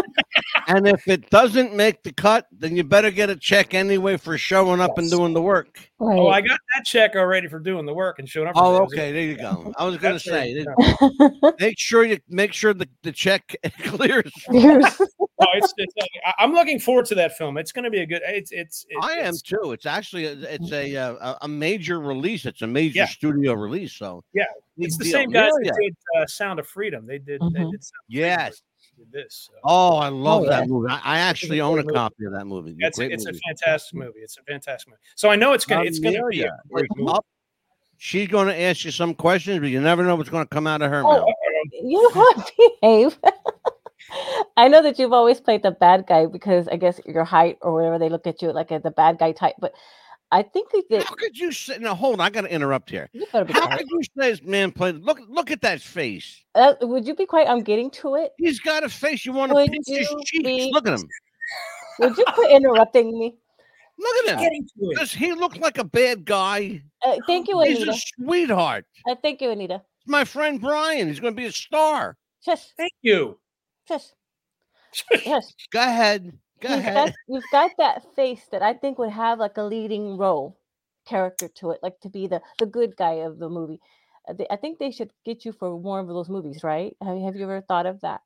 <laughs> and if it doesn't make the cut, then you better get a check anyway for showing up and doing the work. Oh, I got that check already for doing the work and showing up. Oh, the day. It was- okay. There you go. I was going to say, yeah. <laughs> make sure you make sure the, the check clears. No, it's, it's I- I'm looking forward to that film. It's going to be a good. It's it's. it- I am it's- too. It's actually a, it's a, uh, a a major release. It's a major Yeah. studio release. So Yeah, big it's the deal. same guys Yeah, that did uh, Sound of Freedom. They did. They Mhm. did. Sound of Yes. did this. so. Oh, I love yeah. that movie. I, I actually own a movie. copy of that movie. It's, Great it's a fantastic movie. It's a fantastic movie. So I know it's gonna it's gonna be a great movie. up. She's going to ask you some questions, but you never know what's going to come out of her Oh, mouth. <laughs> you know what? Behave. I know that you've always played the bad guy because I guess your height or whatever they look at you like as the bad guy type. But I think we did. How could you say? Now, hold on. I got to interrupt here. You better be How quiet. could you say this man played? Look, look at that face. Uh, would you be quiet? I'm getting to it. He's got a face. You want to pinch his cheeks. be- Look at him. <laughs> Would you quit interrupting me? Look at him. Getting to it. Does he look like a bad guy? Uh, thank you, Anita. He's a sweetheart. Uh, thank you, Anita. My friend Brian. He's going to be a star. Shush, Thank you. shush, <laughs> shush. Go ahead. Go You've ahead. got, you've got that face that I think would have like a leading role character to it, like to be the the good guy of the movie. Uh, I think they should get you for more of those movies, right? Have, have you ever thought of that?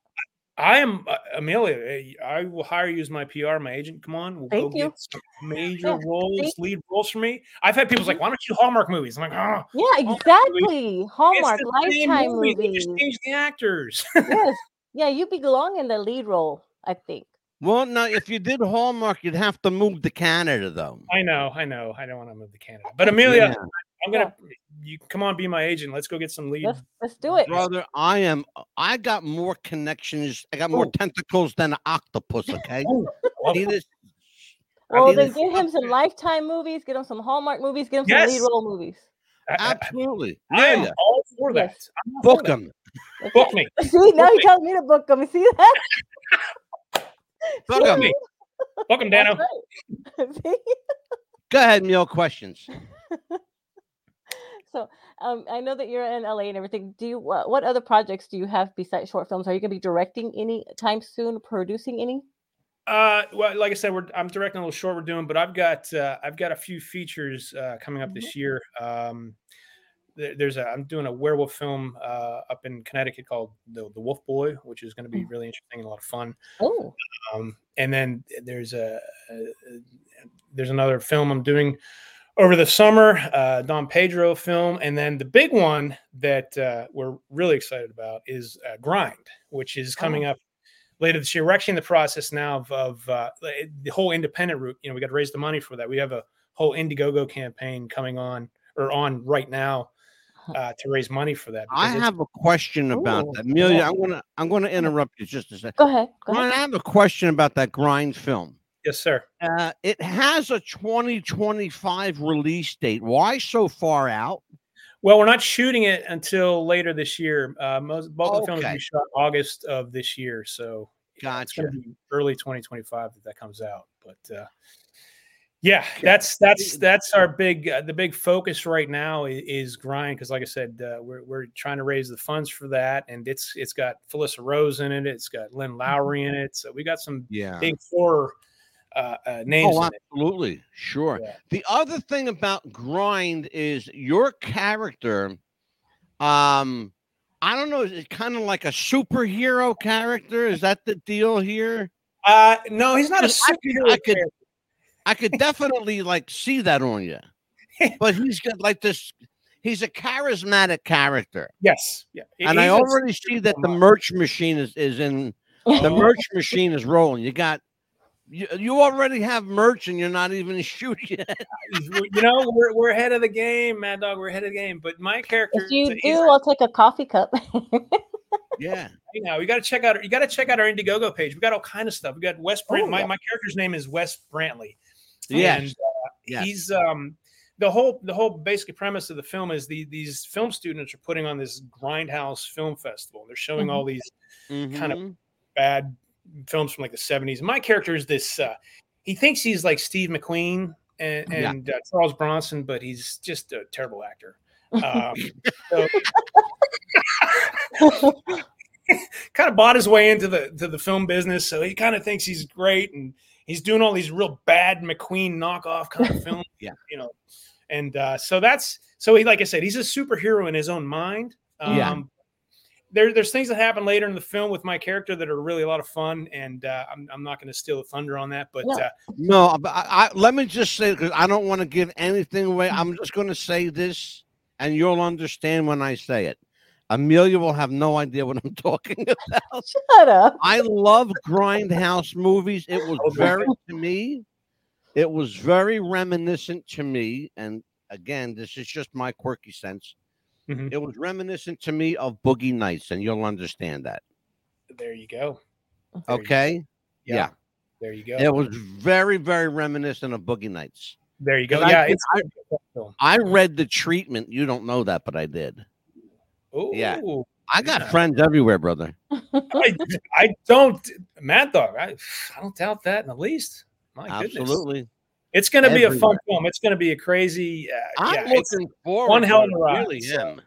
I am uh, Amelia. eh, I will hire you as my PR, my agent. Come on, we'll Thank go you. get some major Yeah, roles, see? lead roles for me. I've had people like, "Why don't you Hallmark movies?" I'm like, "Oh, Yeah, Hallmark exactly. Hallmark, it's the same Lifetime movie. They movies. just change the actors." <laughs> yes, yeah, you belong in the lead role. I think. Well, now, if you did Hallmark, you'd have to move to Canada, though. I know, I know. I don't want to move to Canada, but Amelia, Yeah. I'm gonna. You come on, be my agent. Let's go get some lead. Let's let's do it. Brother, I am. I got more connections. I got more tentacles than an octopus. <laughs> Okay. Oh, I love See it. this? Well, then this? get him some Lifetime movies. Get him some Hallmark movies. Get him some Yes. lead role movies. I, I- Absolutely. I am Yeah. all for that. Yes. I'm all for Book that. them. Book me. <laughs> See, now Book you me. telling me to book them. See that? <laughs> Book Book 'em. me. Book 'em, Dano. Right. <laughs> Go ahead, Neil. Questions. <laughs> So, um, I know that you're in LA and everything. Do you what, what other projects do you have besides short films? Are you going to be directing any time soon? Producing any? Uh, well, like I said, we're I'm directing a little short we're doing, but I've got uh, I've got a few features uh, coming up this year. Um, there, there's a I'm doing a werewolf film uh, up in Connecticut called the the Wolf Boy, which is going to be really interesting and a lot of fun. Oh, Um, and then there's a, a- there's another film I'm doing over the summer, uh, Don Pedro film, and then the big one that uh, we're really excited about is uh, Grind, which is coming up later this year. We're actually in the process now of, of uh, the whole independent route. You know, we got to raise the money for that. We have a whole Indiegogo campaign coming on or on right now uh, to raise money for that. I have a question about Ooh, that. Amelia, yeah. I'm gonna I'm gonna interrupt you just a second. go ahead. Go Brian, I have a question about that grind film. yes, sir. Uh, it has a 2025 release date. Why so far out? Well, we're not shooting it until later this year. Uh, most both of the films will be shot August of this year, so yeah, it's going to be early 2025 that that comes out. But uh, yeah, that's that's that's our big uh, the big focus right now is, is grind because, like I said, uh, we're we're trying to raise the funds for that, and it's it's got Felissa Rose in it, it's got Lynn Lowry in it, so we got some Yeah. big four uh, uh, names. Oh, absolutely. Sure. Yeah. The other thing about grind is your character, um, I don't know, is it kind of like a superhero character? Is that the deal here? Uh, no, he's not a I could- superhero. I could, character. I could definitely like see that on you. <laughs> But he's got like this. He's a charismatic character, Yes, yeah, and I already see that the merch machine is is in. The <laughs> merch machine is rolling. You got. You, you already have merch and you're not even <laughs> shooting yet. you know, we're, we're ahead of the game, Mad Dog. We're ahead of the game. But my character, If you he's- do, I'll take a coffee cup. Yeah. you know, you got to check out. You got to check out our Indiegogo page. We got all kind of stuff. We got Wes Brant. Oh, my, yeah. my character's name is Wes Brantley. Yes. And, uh, Yes. he's um the whole the whole basic premise of the film is the these film students are putting on this grindhouse film festival. They're showing all these kind of bad films from like the 70s. My character is this uh he thinks he's like Steve McQueen and, Yeah. and uh, Charles Bronson, but he's just a terrible actor. Um, so <laughs> <laughs> kind of bought his way into the to the film business, so he kind of thinks he's great, and he's doing all these real bad McQueen knockoff kind of <laughs> films. Yeah. you know, and uh, so that's so he like I said, he's a superhero in his own mind. Um, Yeah. There, there's things that happen later in the film with my character that are really a lot of fun, and uh, I'm, I'm not going to steal the thunder on that. But No. uh, No, but I, I, let me just say because I don't want to give anything away. I'm just going to say this, and you'll understand when I say it. Amelia will have no idea what I'm <laughs> talking about. Shut up. I love grindhouse movies. It was very to me. It was very reminiscent to me, and again, this is just my quirky sense. Mhm. It was reminiscent to me of Boogie Nights, and you'll understand that. there you go. There you go. Okay, Yeah, yeah. there you go. it was very, very reminiscent of Boogie Nights. there you go. And I Yeah, it's a. I read the treatment. You don't know that, but I did. Ooh, Yeah. I got Yeah. friends everywhere, brother. I, I don't, Mad Dog. I, I don't doubt that in the least. My goodness, Absolutely. it's going to be a fun film. It's going to be a crazy. Uh, I'm yeah, looking forward. one hell to of a it, ride, Really so- am.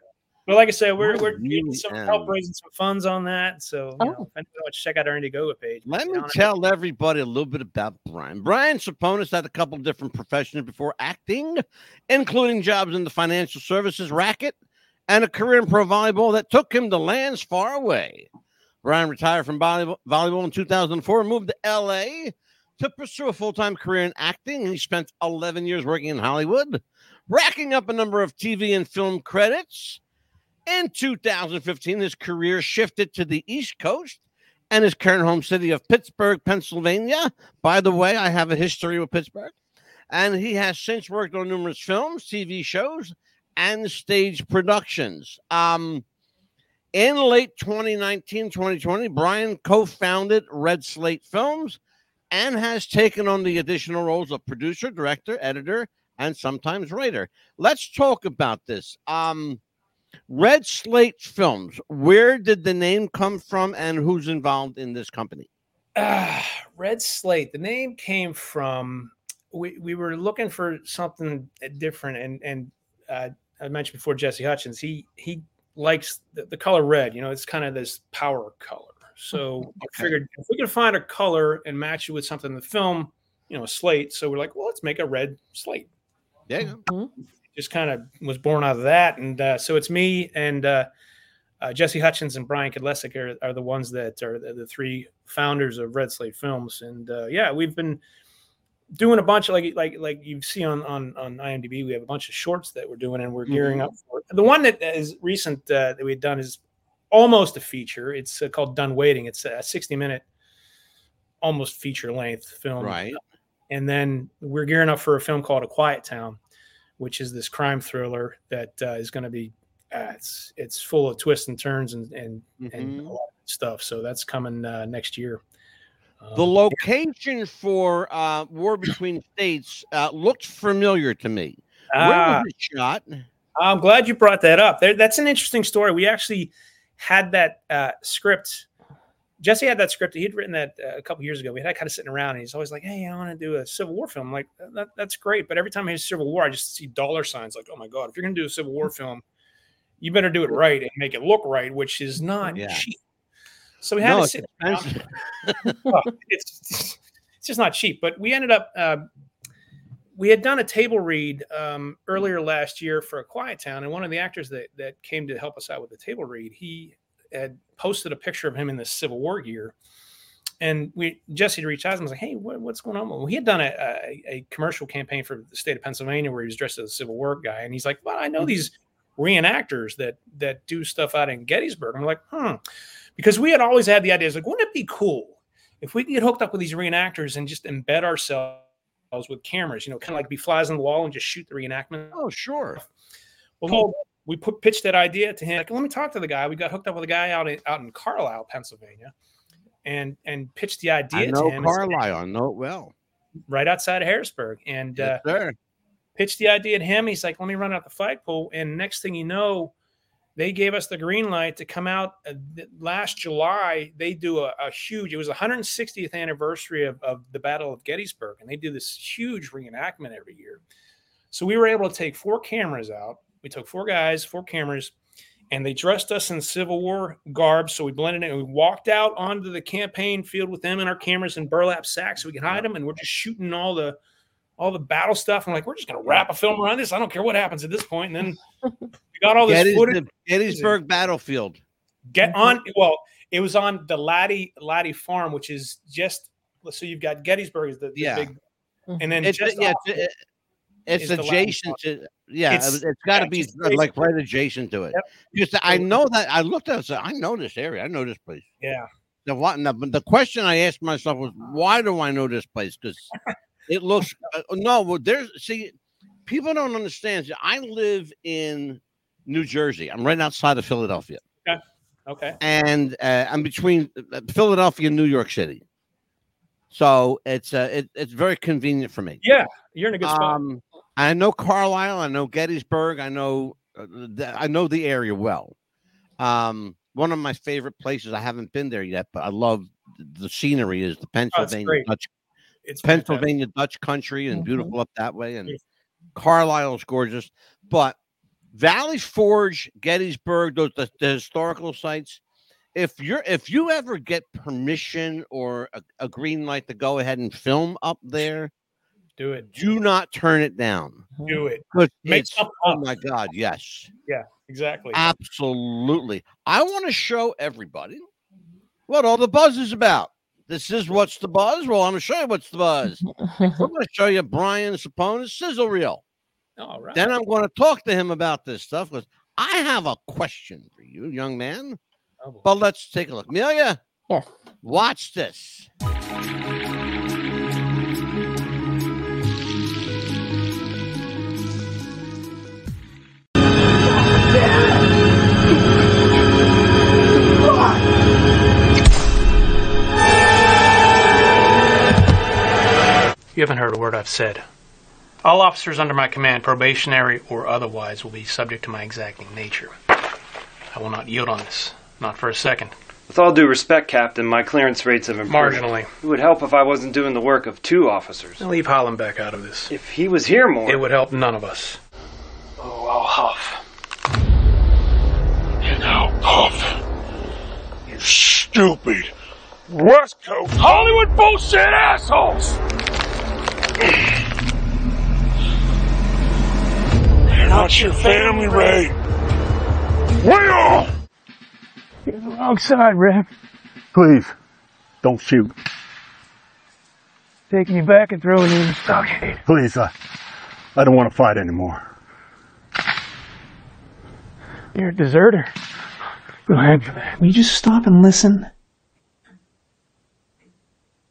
but like I said, we're we're getting really some am. help raising some funds on that. So you know, Oh. if anyone check out our Indiegogo page. Let me down in- tell everybody a little bit about Brian. Brian Ceponis had a couple different professions before acting, including jobs in the financial services racket and a career in pro volleyball that took him to lands far away. Brian retired from volleyball, in 2004 and moved to LA to pursue a full time career in acting. He spent 11 years working in Hollywood, racking up a number of TV and film credits. In 2015, his career shifted to the East Coast and his current home city of Pittsburgh, Pennsylvania. By the way, I have a history with Pittsburgh. And he has since worked on numerous films, TV shows, and stage productions. Um, in late 2019, 2020, Brian co founded RedSlate Films and has taken on the additional roles of producer, director, editor, and sometimes writer. Let's talk about this. Um, RedSlate Films, where did the name come from and who's involved in this company? Ah, <sighs> RedSlate. The name came from we, we were looking for something different, and and uh, I mentioned before Jesse Hutchins. He he likes the, the color red. You know, it's kind of this power color. So I figured if we could find a color and match it with something in the film, you know, a slate. So we're like, well, let's make a red slate. Yeah. you go. Just kind of was born out of that, and uh, so it's me and uh, uh, Jesse Hutchins and Brian Kedlesik are, are the ones that are the, the three founders of RedSlate Films, and uh, yeah, we've been doing a bunch of like like like you see on on on IMDb. We have a bunch of shorts that we're doing, and we're gearing Mhm. up for it. The one that is recent uh, that we've done is almost a feature. It's uh, called Done Waiting. It's a 60 minute, almost feature length film, Right. and then we're gearing up for a film called A Quiet Town, which is this crime thriller that uh, is going to be uh, it's it's full of twists and turns and and, and a Mhm. lot of stuff. So that's coming uh, next year. The Um, location for uh, War Between States uh, looked familiar to me. Where ah, was it shot? I'm glad you brought that up. There, that's an interesting story. We actually had that uh, script Jesse had that script. He'd written that uh, a couple years ago. We had that kind of sitting around, and he's always like, "Hey, I want to do a Civil War film." I'm like, that, "That's great," but every time I hear Civil War, I just see dollar signs. Like, "Oh my god, if you're going to do a Civil War film, you better do it right and make it look right," which is not Yeah. cheap. So we had No, to it's sit down. <laughs> Well, it's it's just not cheap. But we ended up uh, we had done a table read um, earlier last year for a Quiet Town, and one of the actors that that came to help us out with the table read, he had posted a picture of him in the Civil War gear. And we Jesse reached out and was like, "Hey, what, what's going on?" Well, he had done a, a, a commercial campaign for the state of Pennsylvania where he was dressed as a Civil War guy, and he's like, "Well, I know these reenactors that that do stuff out in Gettysburg." I'm like, "Hmm," because we had always had the idea, like, wouldn't it be cool if we could get hooked up with these reenactors and just embed ourselves with cameras, you know, kind of like be flies on the wall and just shoot the reenactment. Oh, sure. Well, we put pitched that idea to him. Like, let me talk to the guy. We got hooked up with a guy out in out in Carlisle, Pennsylvania, and and pitched the idea I to know him. and said, Carlisle. I know it well. right outside of Harrisburg, and uh, Yes, sir. pitched the idea to him. He's like, "Let me run out the flagpole." And next thing you know, they gave us the green light to come out uh, last July. They do a, a huge. It was the 160th anniversary of, of the Battle of Gettysburg, and they do this huge reenactment every year. So we were able to take four cameras out. We took four guys, four cameras, and they dressed us in Civil War garb. So we blended it and we walked out onto the campaign field with them and our cameras in burlap sacks so we could hide them. And we're just shooting all the all the battle stuff. I'm like, we're just gonna wrap a film around this. I don't care what happens at this point. And then <laughs> got all this Gettys- footage. the Gettysburg battlefield. Get mm-hmm. on. Well, it was on the Laddie Laddie Farm, which is just so you've got Gettysburg is the, the Yeah. big, mm-hmm. and then It's, just yeah, it's, it it- it's is the Latin adjacent to yeah. It's- It's, it's got to yeah, be just uh, like to right adjacent to it. Yep. Because I know that I looked at it. and said, I know this area. I know this place. yeah. The what? The, the question I asked myself was, why do I know this place? Because it looks uh, no. Well, there's see, people don't understand. I live in New Jersey. I'm right outside of Philadelphia, Okay. Okay. and uh, I'm between uh, Philadelphia and New York City. So it's uh, it, it's very convenient for me. Yeah, you're in a good spot. Um, I know Carlisle. I know Gettysburg. I know uh, the, I know the area well. Um, one of my favorite places. I haven't been there yet, but I love the scenery. Is the Pennsylvania great. Dutch It's fantastic. Pennsylvania Dutch country and Mhm. beautiful up that way, and. Carlisle's gorgeous. But Valley Forge, Gettysburg, those the, the historical sites. If you're if you ever get permission or a, a green light to go ahead and film up there, Do it. do not turn it down. Uh-huh. Do it. 'Cause Make it's- something oh my god, yes, Yeah. Exactly. absolutely. I want to show everybody what all the buzz is about. This is what's the buzz. Well, I'm gonna show you what's the buzz. <laughs> I'm gonna show you Brian Ceponis' sizzle reel. All right. Then I'm going to talk to him about this stuff because I have a question for you, young man. Oh. But let's take a look. Amelia, Yes. watch this. You haven't heard a word I've said. All officers under my command, probationary or otherwise, will be subject to my exacting nature. I will not yield on this, not for a second. With all due respect, Captain, my clearance rates have improved. Marginally. It would help if I wasn't doing the work of two officers. I'll leave Hollenbeck out of this. If he was here more. It would help none of us. Oh, I'll huff. And I'll puff. You stupid West Coast Hollywood bullshit assholes! <clears throat> They're not your family, Ray. We are! You're the wrong side, Rev. Please, don't shoot. Taking you back and throwing you in the stockade. Please, I, I don't want to fight anymore. You're a deserter. Go ahead. Will you just stop and listen?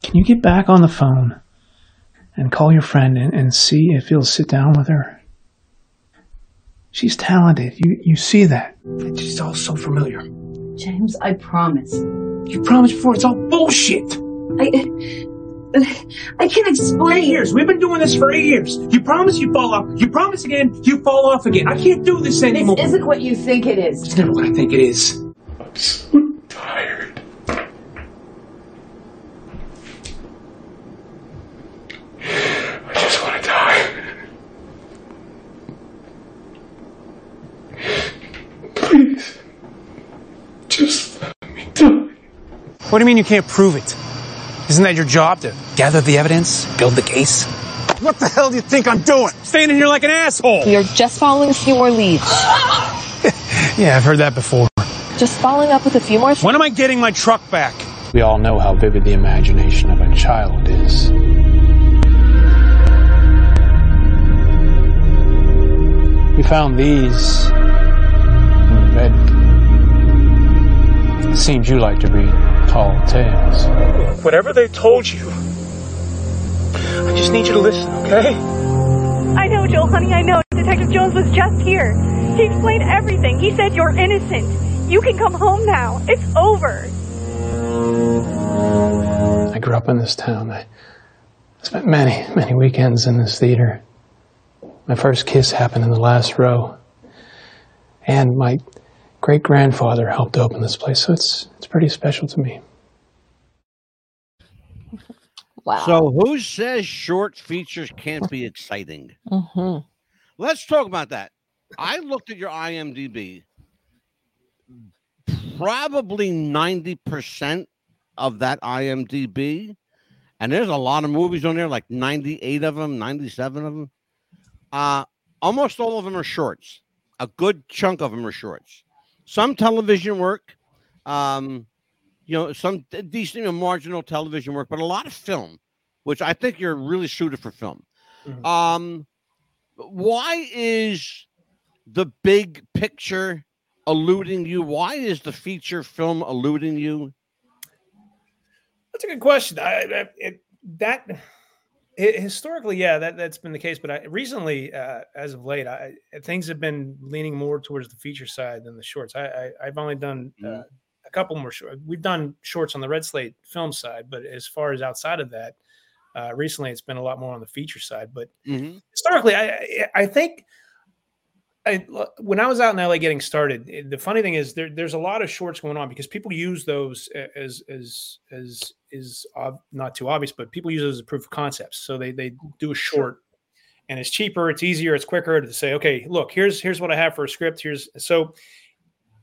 Can you get back on the phone and call your friend and, and see if he'll sit down with her? She's talented. You you see that. It's all so familiar. James, I promise. You promised before. It's all bullshit. I. I can't explain. Eight years. We've been doing this for eight years. You promise you fall off. You promise again. You fall off again. I can't do this anymore. This isn't what you think it is. It's never what I think it is. What do you mean you can't prove it? Isn't that your job to gather the evidence, build the case? What the hell do you think I'm doing? Standing here like an asshole. You're just following a few more leads. <laughs> Yeah, I've heard that before. Just following up with a few more. When am I getting my truck back? We all know how vivid the imagination of a child is. We found these in the bed. It seems you like to read tall tales. Whatever they told you, I just need you to listen, okay? I know, Joel, honey, I know. Detective Jones was just here. He explained everything. He said you're innocent. You can come home now. It's over. I grew up in this town. I spent many, many weekends in this theater. My first kiss happened in the last row. And my great grandfather helped open this place, so it's it's pretty special to me. Wow. So who says short features can't be exciting? hmm Let's talk about that. I looked at your IMDb. Probably 90% of that IMDb, and there's a lot of movies on there, like 98 of them, 97 of them. Uh, almost all of them are shorts. A good chunk of them are shorts. Some television work, um, you know, some decent you know, marginal television work, but a lot of film, which I think you're really suited for film. Um, why is the big picture eluding you? Why is the feature film eluding you? That's a good question. I, I, it, that historically, yeah, that that's been the case. But I, recently, uh, as of late, I, things have been leaning more towards the feature side than the shorts. I, I I've only done uh, a couple more short. We've done shorts on the RedSlate film side, but as far as outside of that, uh, recently it's been a lot more on the feature side. But historically, I I- I think I, when I was out in LA getting started, eh, the funny thing is there, there's a lot of shorts going on because people use those as as as is ob- not too obvious, but people use those as a proof of concepts. So they they do a short, and it's cheaper, it's easier, it's quicker to say, okay, look, here's here's what I have for a script. Here's so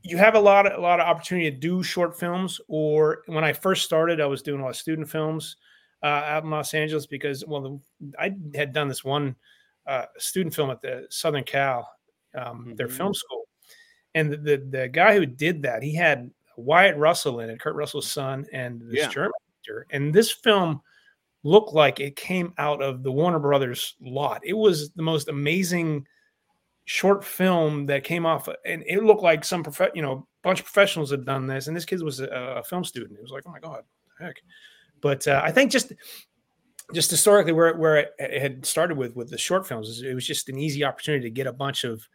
you have a lot of a lot of opportunity to do short films. Or when I first started, I was doing a lot of student films uh, out in Los Angeles because well, the, I had done this one uh, student film at the Southern Cal, um, their film school, and the, the the guy who did that, he had Wyatt Russell in it, Kurt Russell's son, and this Yeah. German actor, and this film looked like it came out of the Warner Brothers lot. It was the most amazing short film that came off, and it looked like some prof- you know bunch of professionals had done this, and this kid was a, a film student. It was like, oh my god, what the heck! But uh, I think just just historically where where it, it had started with with the short films, it was just an easy opportunity to get a bunch of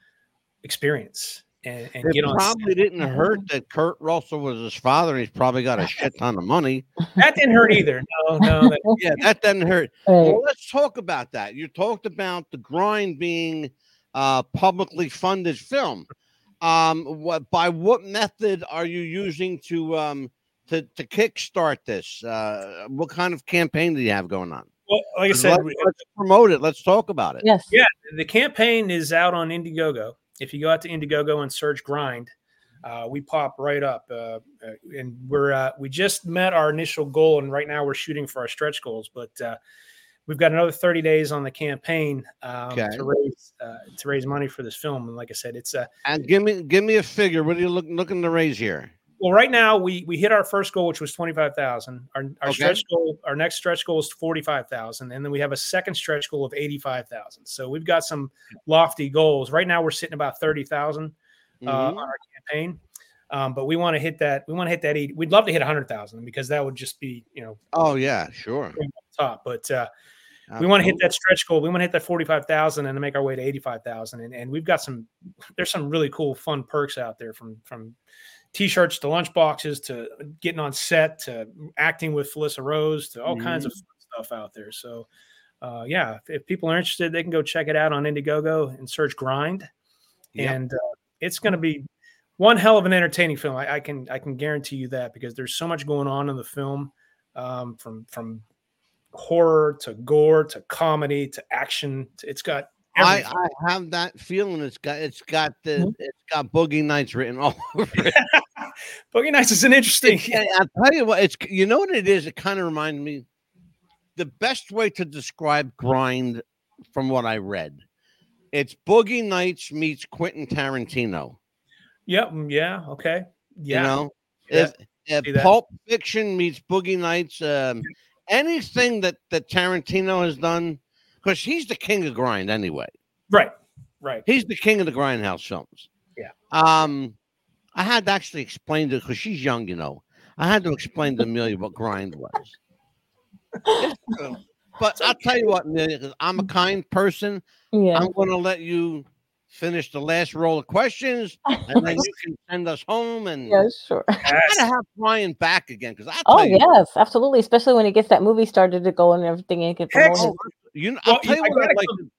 experience and, and It get on. probably didn't hurt that Kurt Russell was his father. and He's probably got a shit ton of money. That didn't hurt either. No, no. That, <laughs> yeah, that doesn't hurt. <laughs> Well, let's talk about that. You talked about the grind being uh, publicly funded film. Um, what by what method are you using to um, to to kickstart this? Uh, what kind of campaign do you have going on? Well, like I said, let's, we- let's promote it. Let's talk about it. Yes. Yeah, the campaign is out on Indiegogo. If you go out to Indiegogo and search "grind," uh, we pop right up. Uh, uh, and we're uh, we just met our initial goal, and right now we're shooting for our stretch goals. But uh, we've got another 30 days on the campaign um, Okay. to raise uh, to raise money for this film. And like I said, it's a And give me give me a figure. What are you look, looking to raise here? Well, right now we we hit our first goal, which was twenty five thousand. Our our Okay. stretch goal, our next stretch goal is forty five thousand, and then we have a second stretch goal of eighty five thousand. So we've got some lofty goals. Right now, we're sitting about thirty thousand uh, Mhm. on our campaign, um, but we want to hit that. We want to hit that 80. We'd love to hit hundred thousand because that would just be you know Oh yeah, sure. top. But uh, we want to hit that stretch goal. We want to hit that 45,000 and then make our way to 85,000. And, and we've got some, there's some really cool, fun perks out there from, from t-shirts to lunch boxes to getting on set to acting with Felissa Rose to all kinds of Mm-hmm. stuff out there. So, uh, yeah, if, if people are interested, they can go check it out on Indiegogo and search grind. Yep. And uh, it's going to be one hell of an entertaining film. I, I can, I can guarantee you that because there's so much going on in the film um, from, from, horror to gore to comedy to action. to- It's got I. I have that feeling. It's got it's got the Mm-hmm. it's got Boogie Nights written all <laughs> over it. Boogie Nights is an interesting. Yeah, I'll tell you what, it's you know what it is. It kind of reminds me. The best way to describe grind, from what I read, it's Boogie Nights meets Quentin Tarantino. Yep. mm, Yeah. Okay. Yeah. You know, Yeah, if, if. Pulp Fiction meets Boogie Nights, um, anything that that Tarantino has done, because he's the king of grind anyway. Right. Right. He's the king of the grindhouse films. Yeah. Um, I had to actually explain to because she's young, you know. I had to explain to Amelia what grind was. <laughs> But I'll tell you what, Amelia, 'cause I'm a mm-hmm. kind person. Yeah. I'm going to let you finish the last roll of questions, and then you can <laughs> send us home. And Yeah, sure. I gotta have Brian back again because I Oh yes, absolutely. Especially when he gets that movie started to go and everything and get you know, Well, I'll tell you I what I'd like to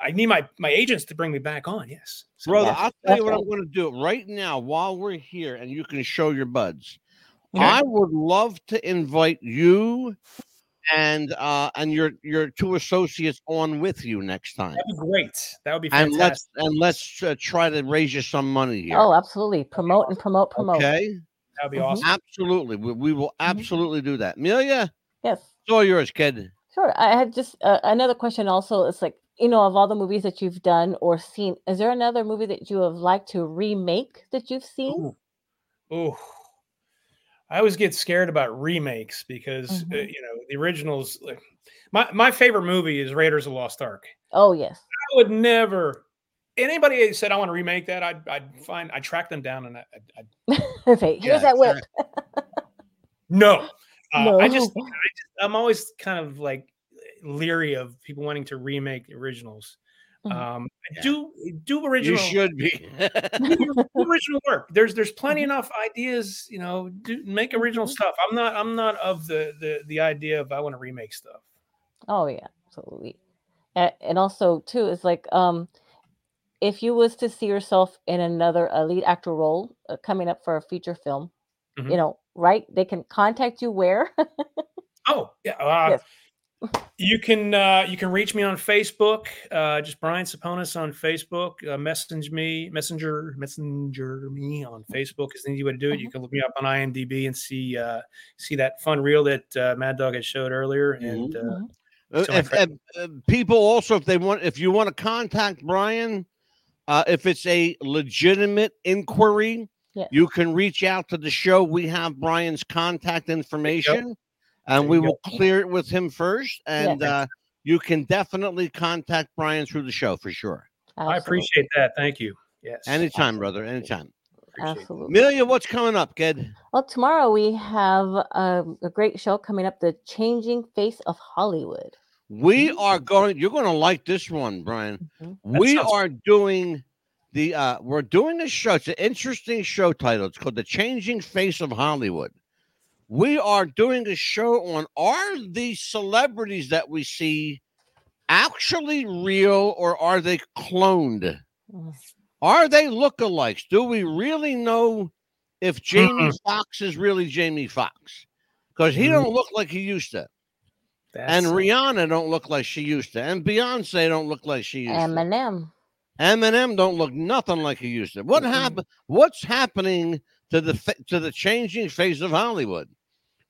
I need my my agents to bring me back on. Yes. So- Brother, I'll tell you what I'm going to do right now while we're here and you can show your buds. Okay. I would love to invite you and uh and your your two associates on with you next time. That'd be great. That would be fantastic. And fantastic. let's and let's uh, try to raise you some money here. Oh, absolutely. Promote and promote, promote. okay? that would be Mhm. awesome. Absolutely. We, we will absolutely do that. Amelia, Yes. it's all yours, kid. Sure. I had just uh, another question also. It's like, you know, of all the movies that you've done or seen, is there another movie that you have liked to remake that you've seen? Ooh. I always get scared about remakes because uh, Mhm. you know the originals. Like, my my favorite movie is Raiders of the Lost Ark. Oh, yes. I would never. Anybody that said I want to remake that, I'd I'd find I'd track them down and I, I'd, I'd <laughs> okay. Here's Yeah, that whip. <laughs> no. Uh, I just No. I just I'm always kind of like leery of people wanting to remake the originals. Mhm. Um, Yeah. do do You original should be. <laughs> <laughs> do original work. There's there's plenty enough ideas, you know, do make original Mhm. stuff. I'm not I'm not of the the the idea of I want to remake stuff. Oh yeah, absolutely. And, and also too, it's like um if you was to see yourself in another uh, lead actor role uh, coming up for a feature film, Mhm. you know, right? They can contact you where? <laughs> Oh yeah. Uh, Yes. You can uh, you can reach me on Facebook. Uh, just Brian Ceponis on Facebook. Uh, message me, messenger, messenger me on Facebook is the easy way to do it. You can look me up on IMDb and see uh, see that fun reel that uh, Mad Dog had showed earlier. And uh, Mhm. Uh, if, friend- if, people also, if they want, if you want to contact Brian, uh, if it's a legitimate inquiry, Yes. you can reach out to the show. We have Brian's contact information, and we you go. will clear it with him first. And Yes. uh, you can definitely contact Brian through the show for sure. I appreciate that. Thank you. Yes. Anytime, brother. Anytime. Appreciate that. Absolutely. Amelia, what's coming up, kid? Well, tomorrow we have um, a great show coming up, The Changing Face of Hollywood. We are going. You're going to like this one, Brian. Mhm. We sounds- are doing the. uh We're doing a show. It's an interesting show title. It's called "The Changing Face of Hollywood." We are doing a show on are the celebrities that we see actually real or are they cloned? Mhm. Are they lookalikes? Do we really know if Jamie Foxx is really Jamie Foxx? Because he Mhm. don't look like he used to. And Rihanna don't look like she used to, and Beyonce don't look like she used to. Eminem. Eminem don't look nothing like he used to. What Mm-mm. happened? What's happening to the to the changing face of Hollywood?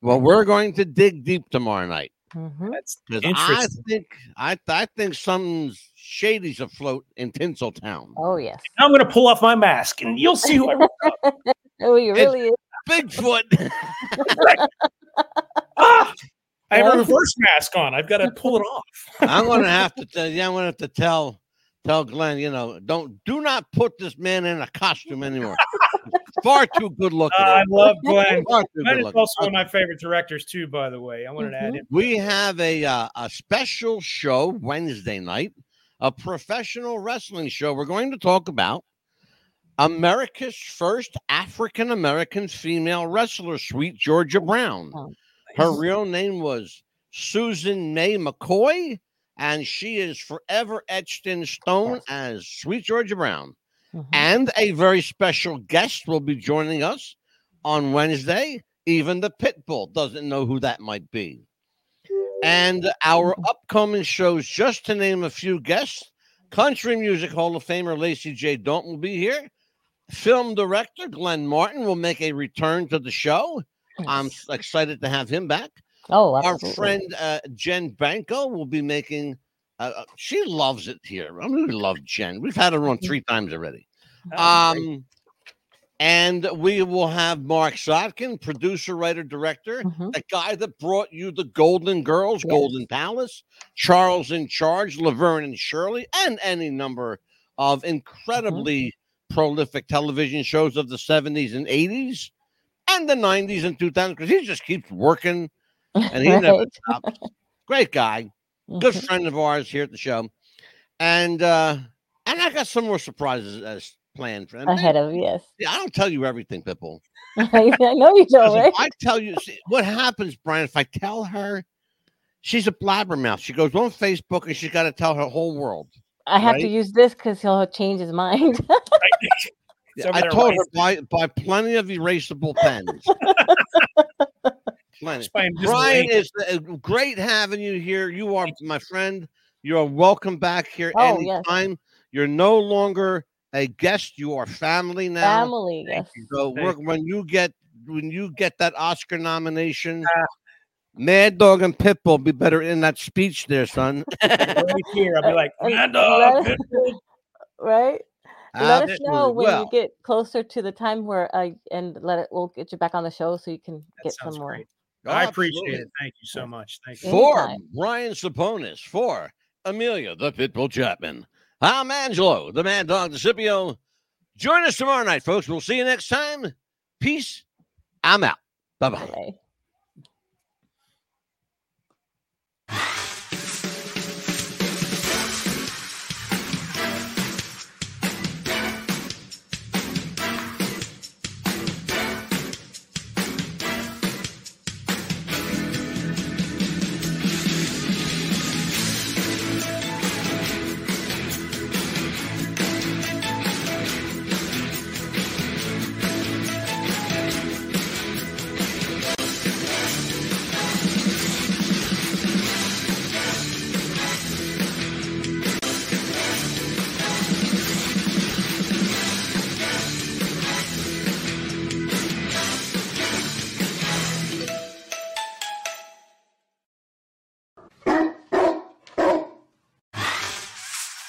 Well, we're going to dig deep tomorrow night Mhm. that's because I think I I think something's shady's afloat in Tinseltown. Oh, yes. I'm going to pull off my mask and you'll see who I <laughs> Oh, you really is. Bigfoot. <laughs> <laughs> ah! I have a Well- reverse mask on. I've got to pull it off. I'm gonna have to tell. Yeah, I'm gonna have to tell tell Glenn. You know, don't do not put this man in a costume anymore. Far too good <laughs> looking. Uh, I love Glenn. Far too Glenn good is also one of my favorite directors too. By the way, I wanted to add him. We have a uh, a special show Wednesday night, a professional wrestling show. We're going to talk about America's first African American female wrestler, Sweet Georgia Brown. Oh, Her real name was Susan May McCoy, and she is forever etched in stone as Sweet Georgia Brown. Mhm. And a very special guest will be joining us on Wednesday. Even the Pitbull doesn't know who that might be. And our upcoming shows, just to name a few guests, Country Music Hall of Famer Lacy J. Dalton will be here. film director Glenn Martin will make a return to the show. I'm excited to have him back. Oh, Our friend uh, Jen Banco will be making. Uh, uh, she loves it here. I really love Jen. We've had her on three times already. Um, and we will have Marc Sotkin, producer, writer, director, Mhm. the guy that brought you the Golden Girls, Yes. Golden Palace, Charles in Charge, Laverne and Shirley, and any number of incredibly prolific television shows of the 70s and 80s and the 90s and 2000s because he just keeps working and he never <laughs> stops. Great guy, good friend of ours here at the show. And uh and I got some more surprises as planned. And Ahead of yes. yeah, I don't tell you everything, Pitbull. <laughs> I know you don't, right? I tell you see, what happens, Brian, if I tell her she's a blabbermouth, she goes on Facebook and she's got to tell her whole world. I have to use this because he'll change his mind. It's <laughs> Yeah, over I told her right- buy, buy plenty of erasable pens. <laughs> plenty. Just by invisible Brian, ink. it's uh, great having you here. You are my friend. You are welcome back here Oh, yes. anytime. You're no longer a guest. You are family now. Family, yes. So we're, when you get when you get that Oscar nomination, Ah. Mad Dog and Pitbull be better in that speech there, son. <laughs> right here, I'll be like, And Mad let dog. us- <laughs> right? Let us know when Well, you get closer to the time where uh, and let it. We'll get you back on the show so you can That get some sounds more. great. Oh, I appreciate absolutely. it. Thank you so much. Thank you. For Anytime. Brian Ceponis, for Amelia, the Pitbull Chapman, I'm Angelo, the Mad Dog DeCipio. Join us tomorrow night, folks. We'll see you next time. Peace. I'm out. Bye bye. Bye.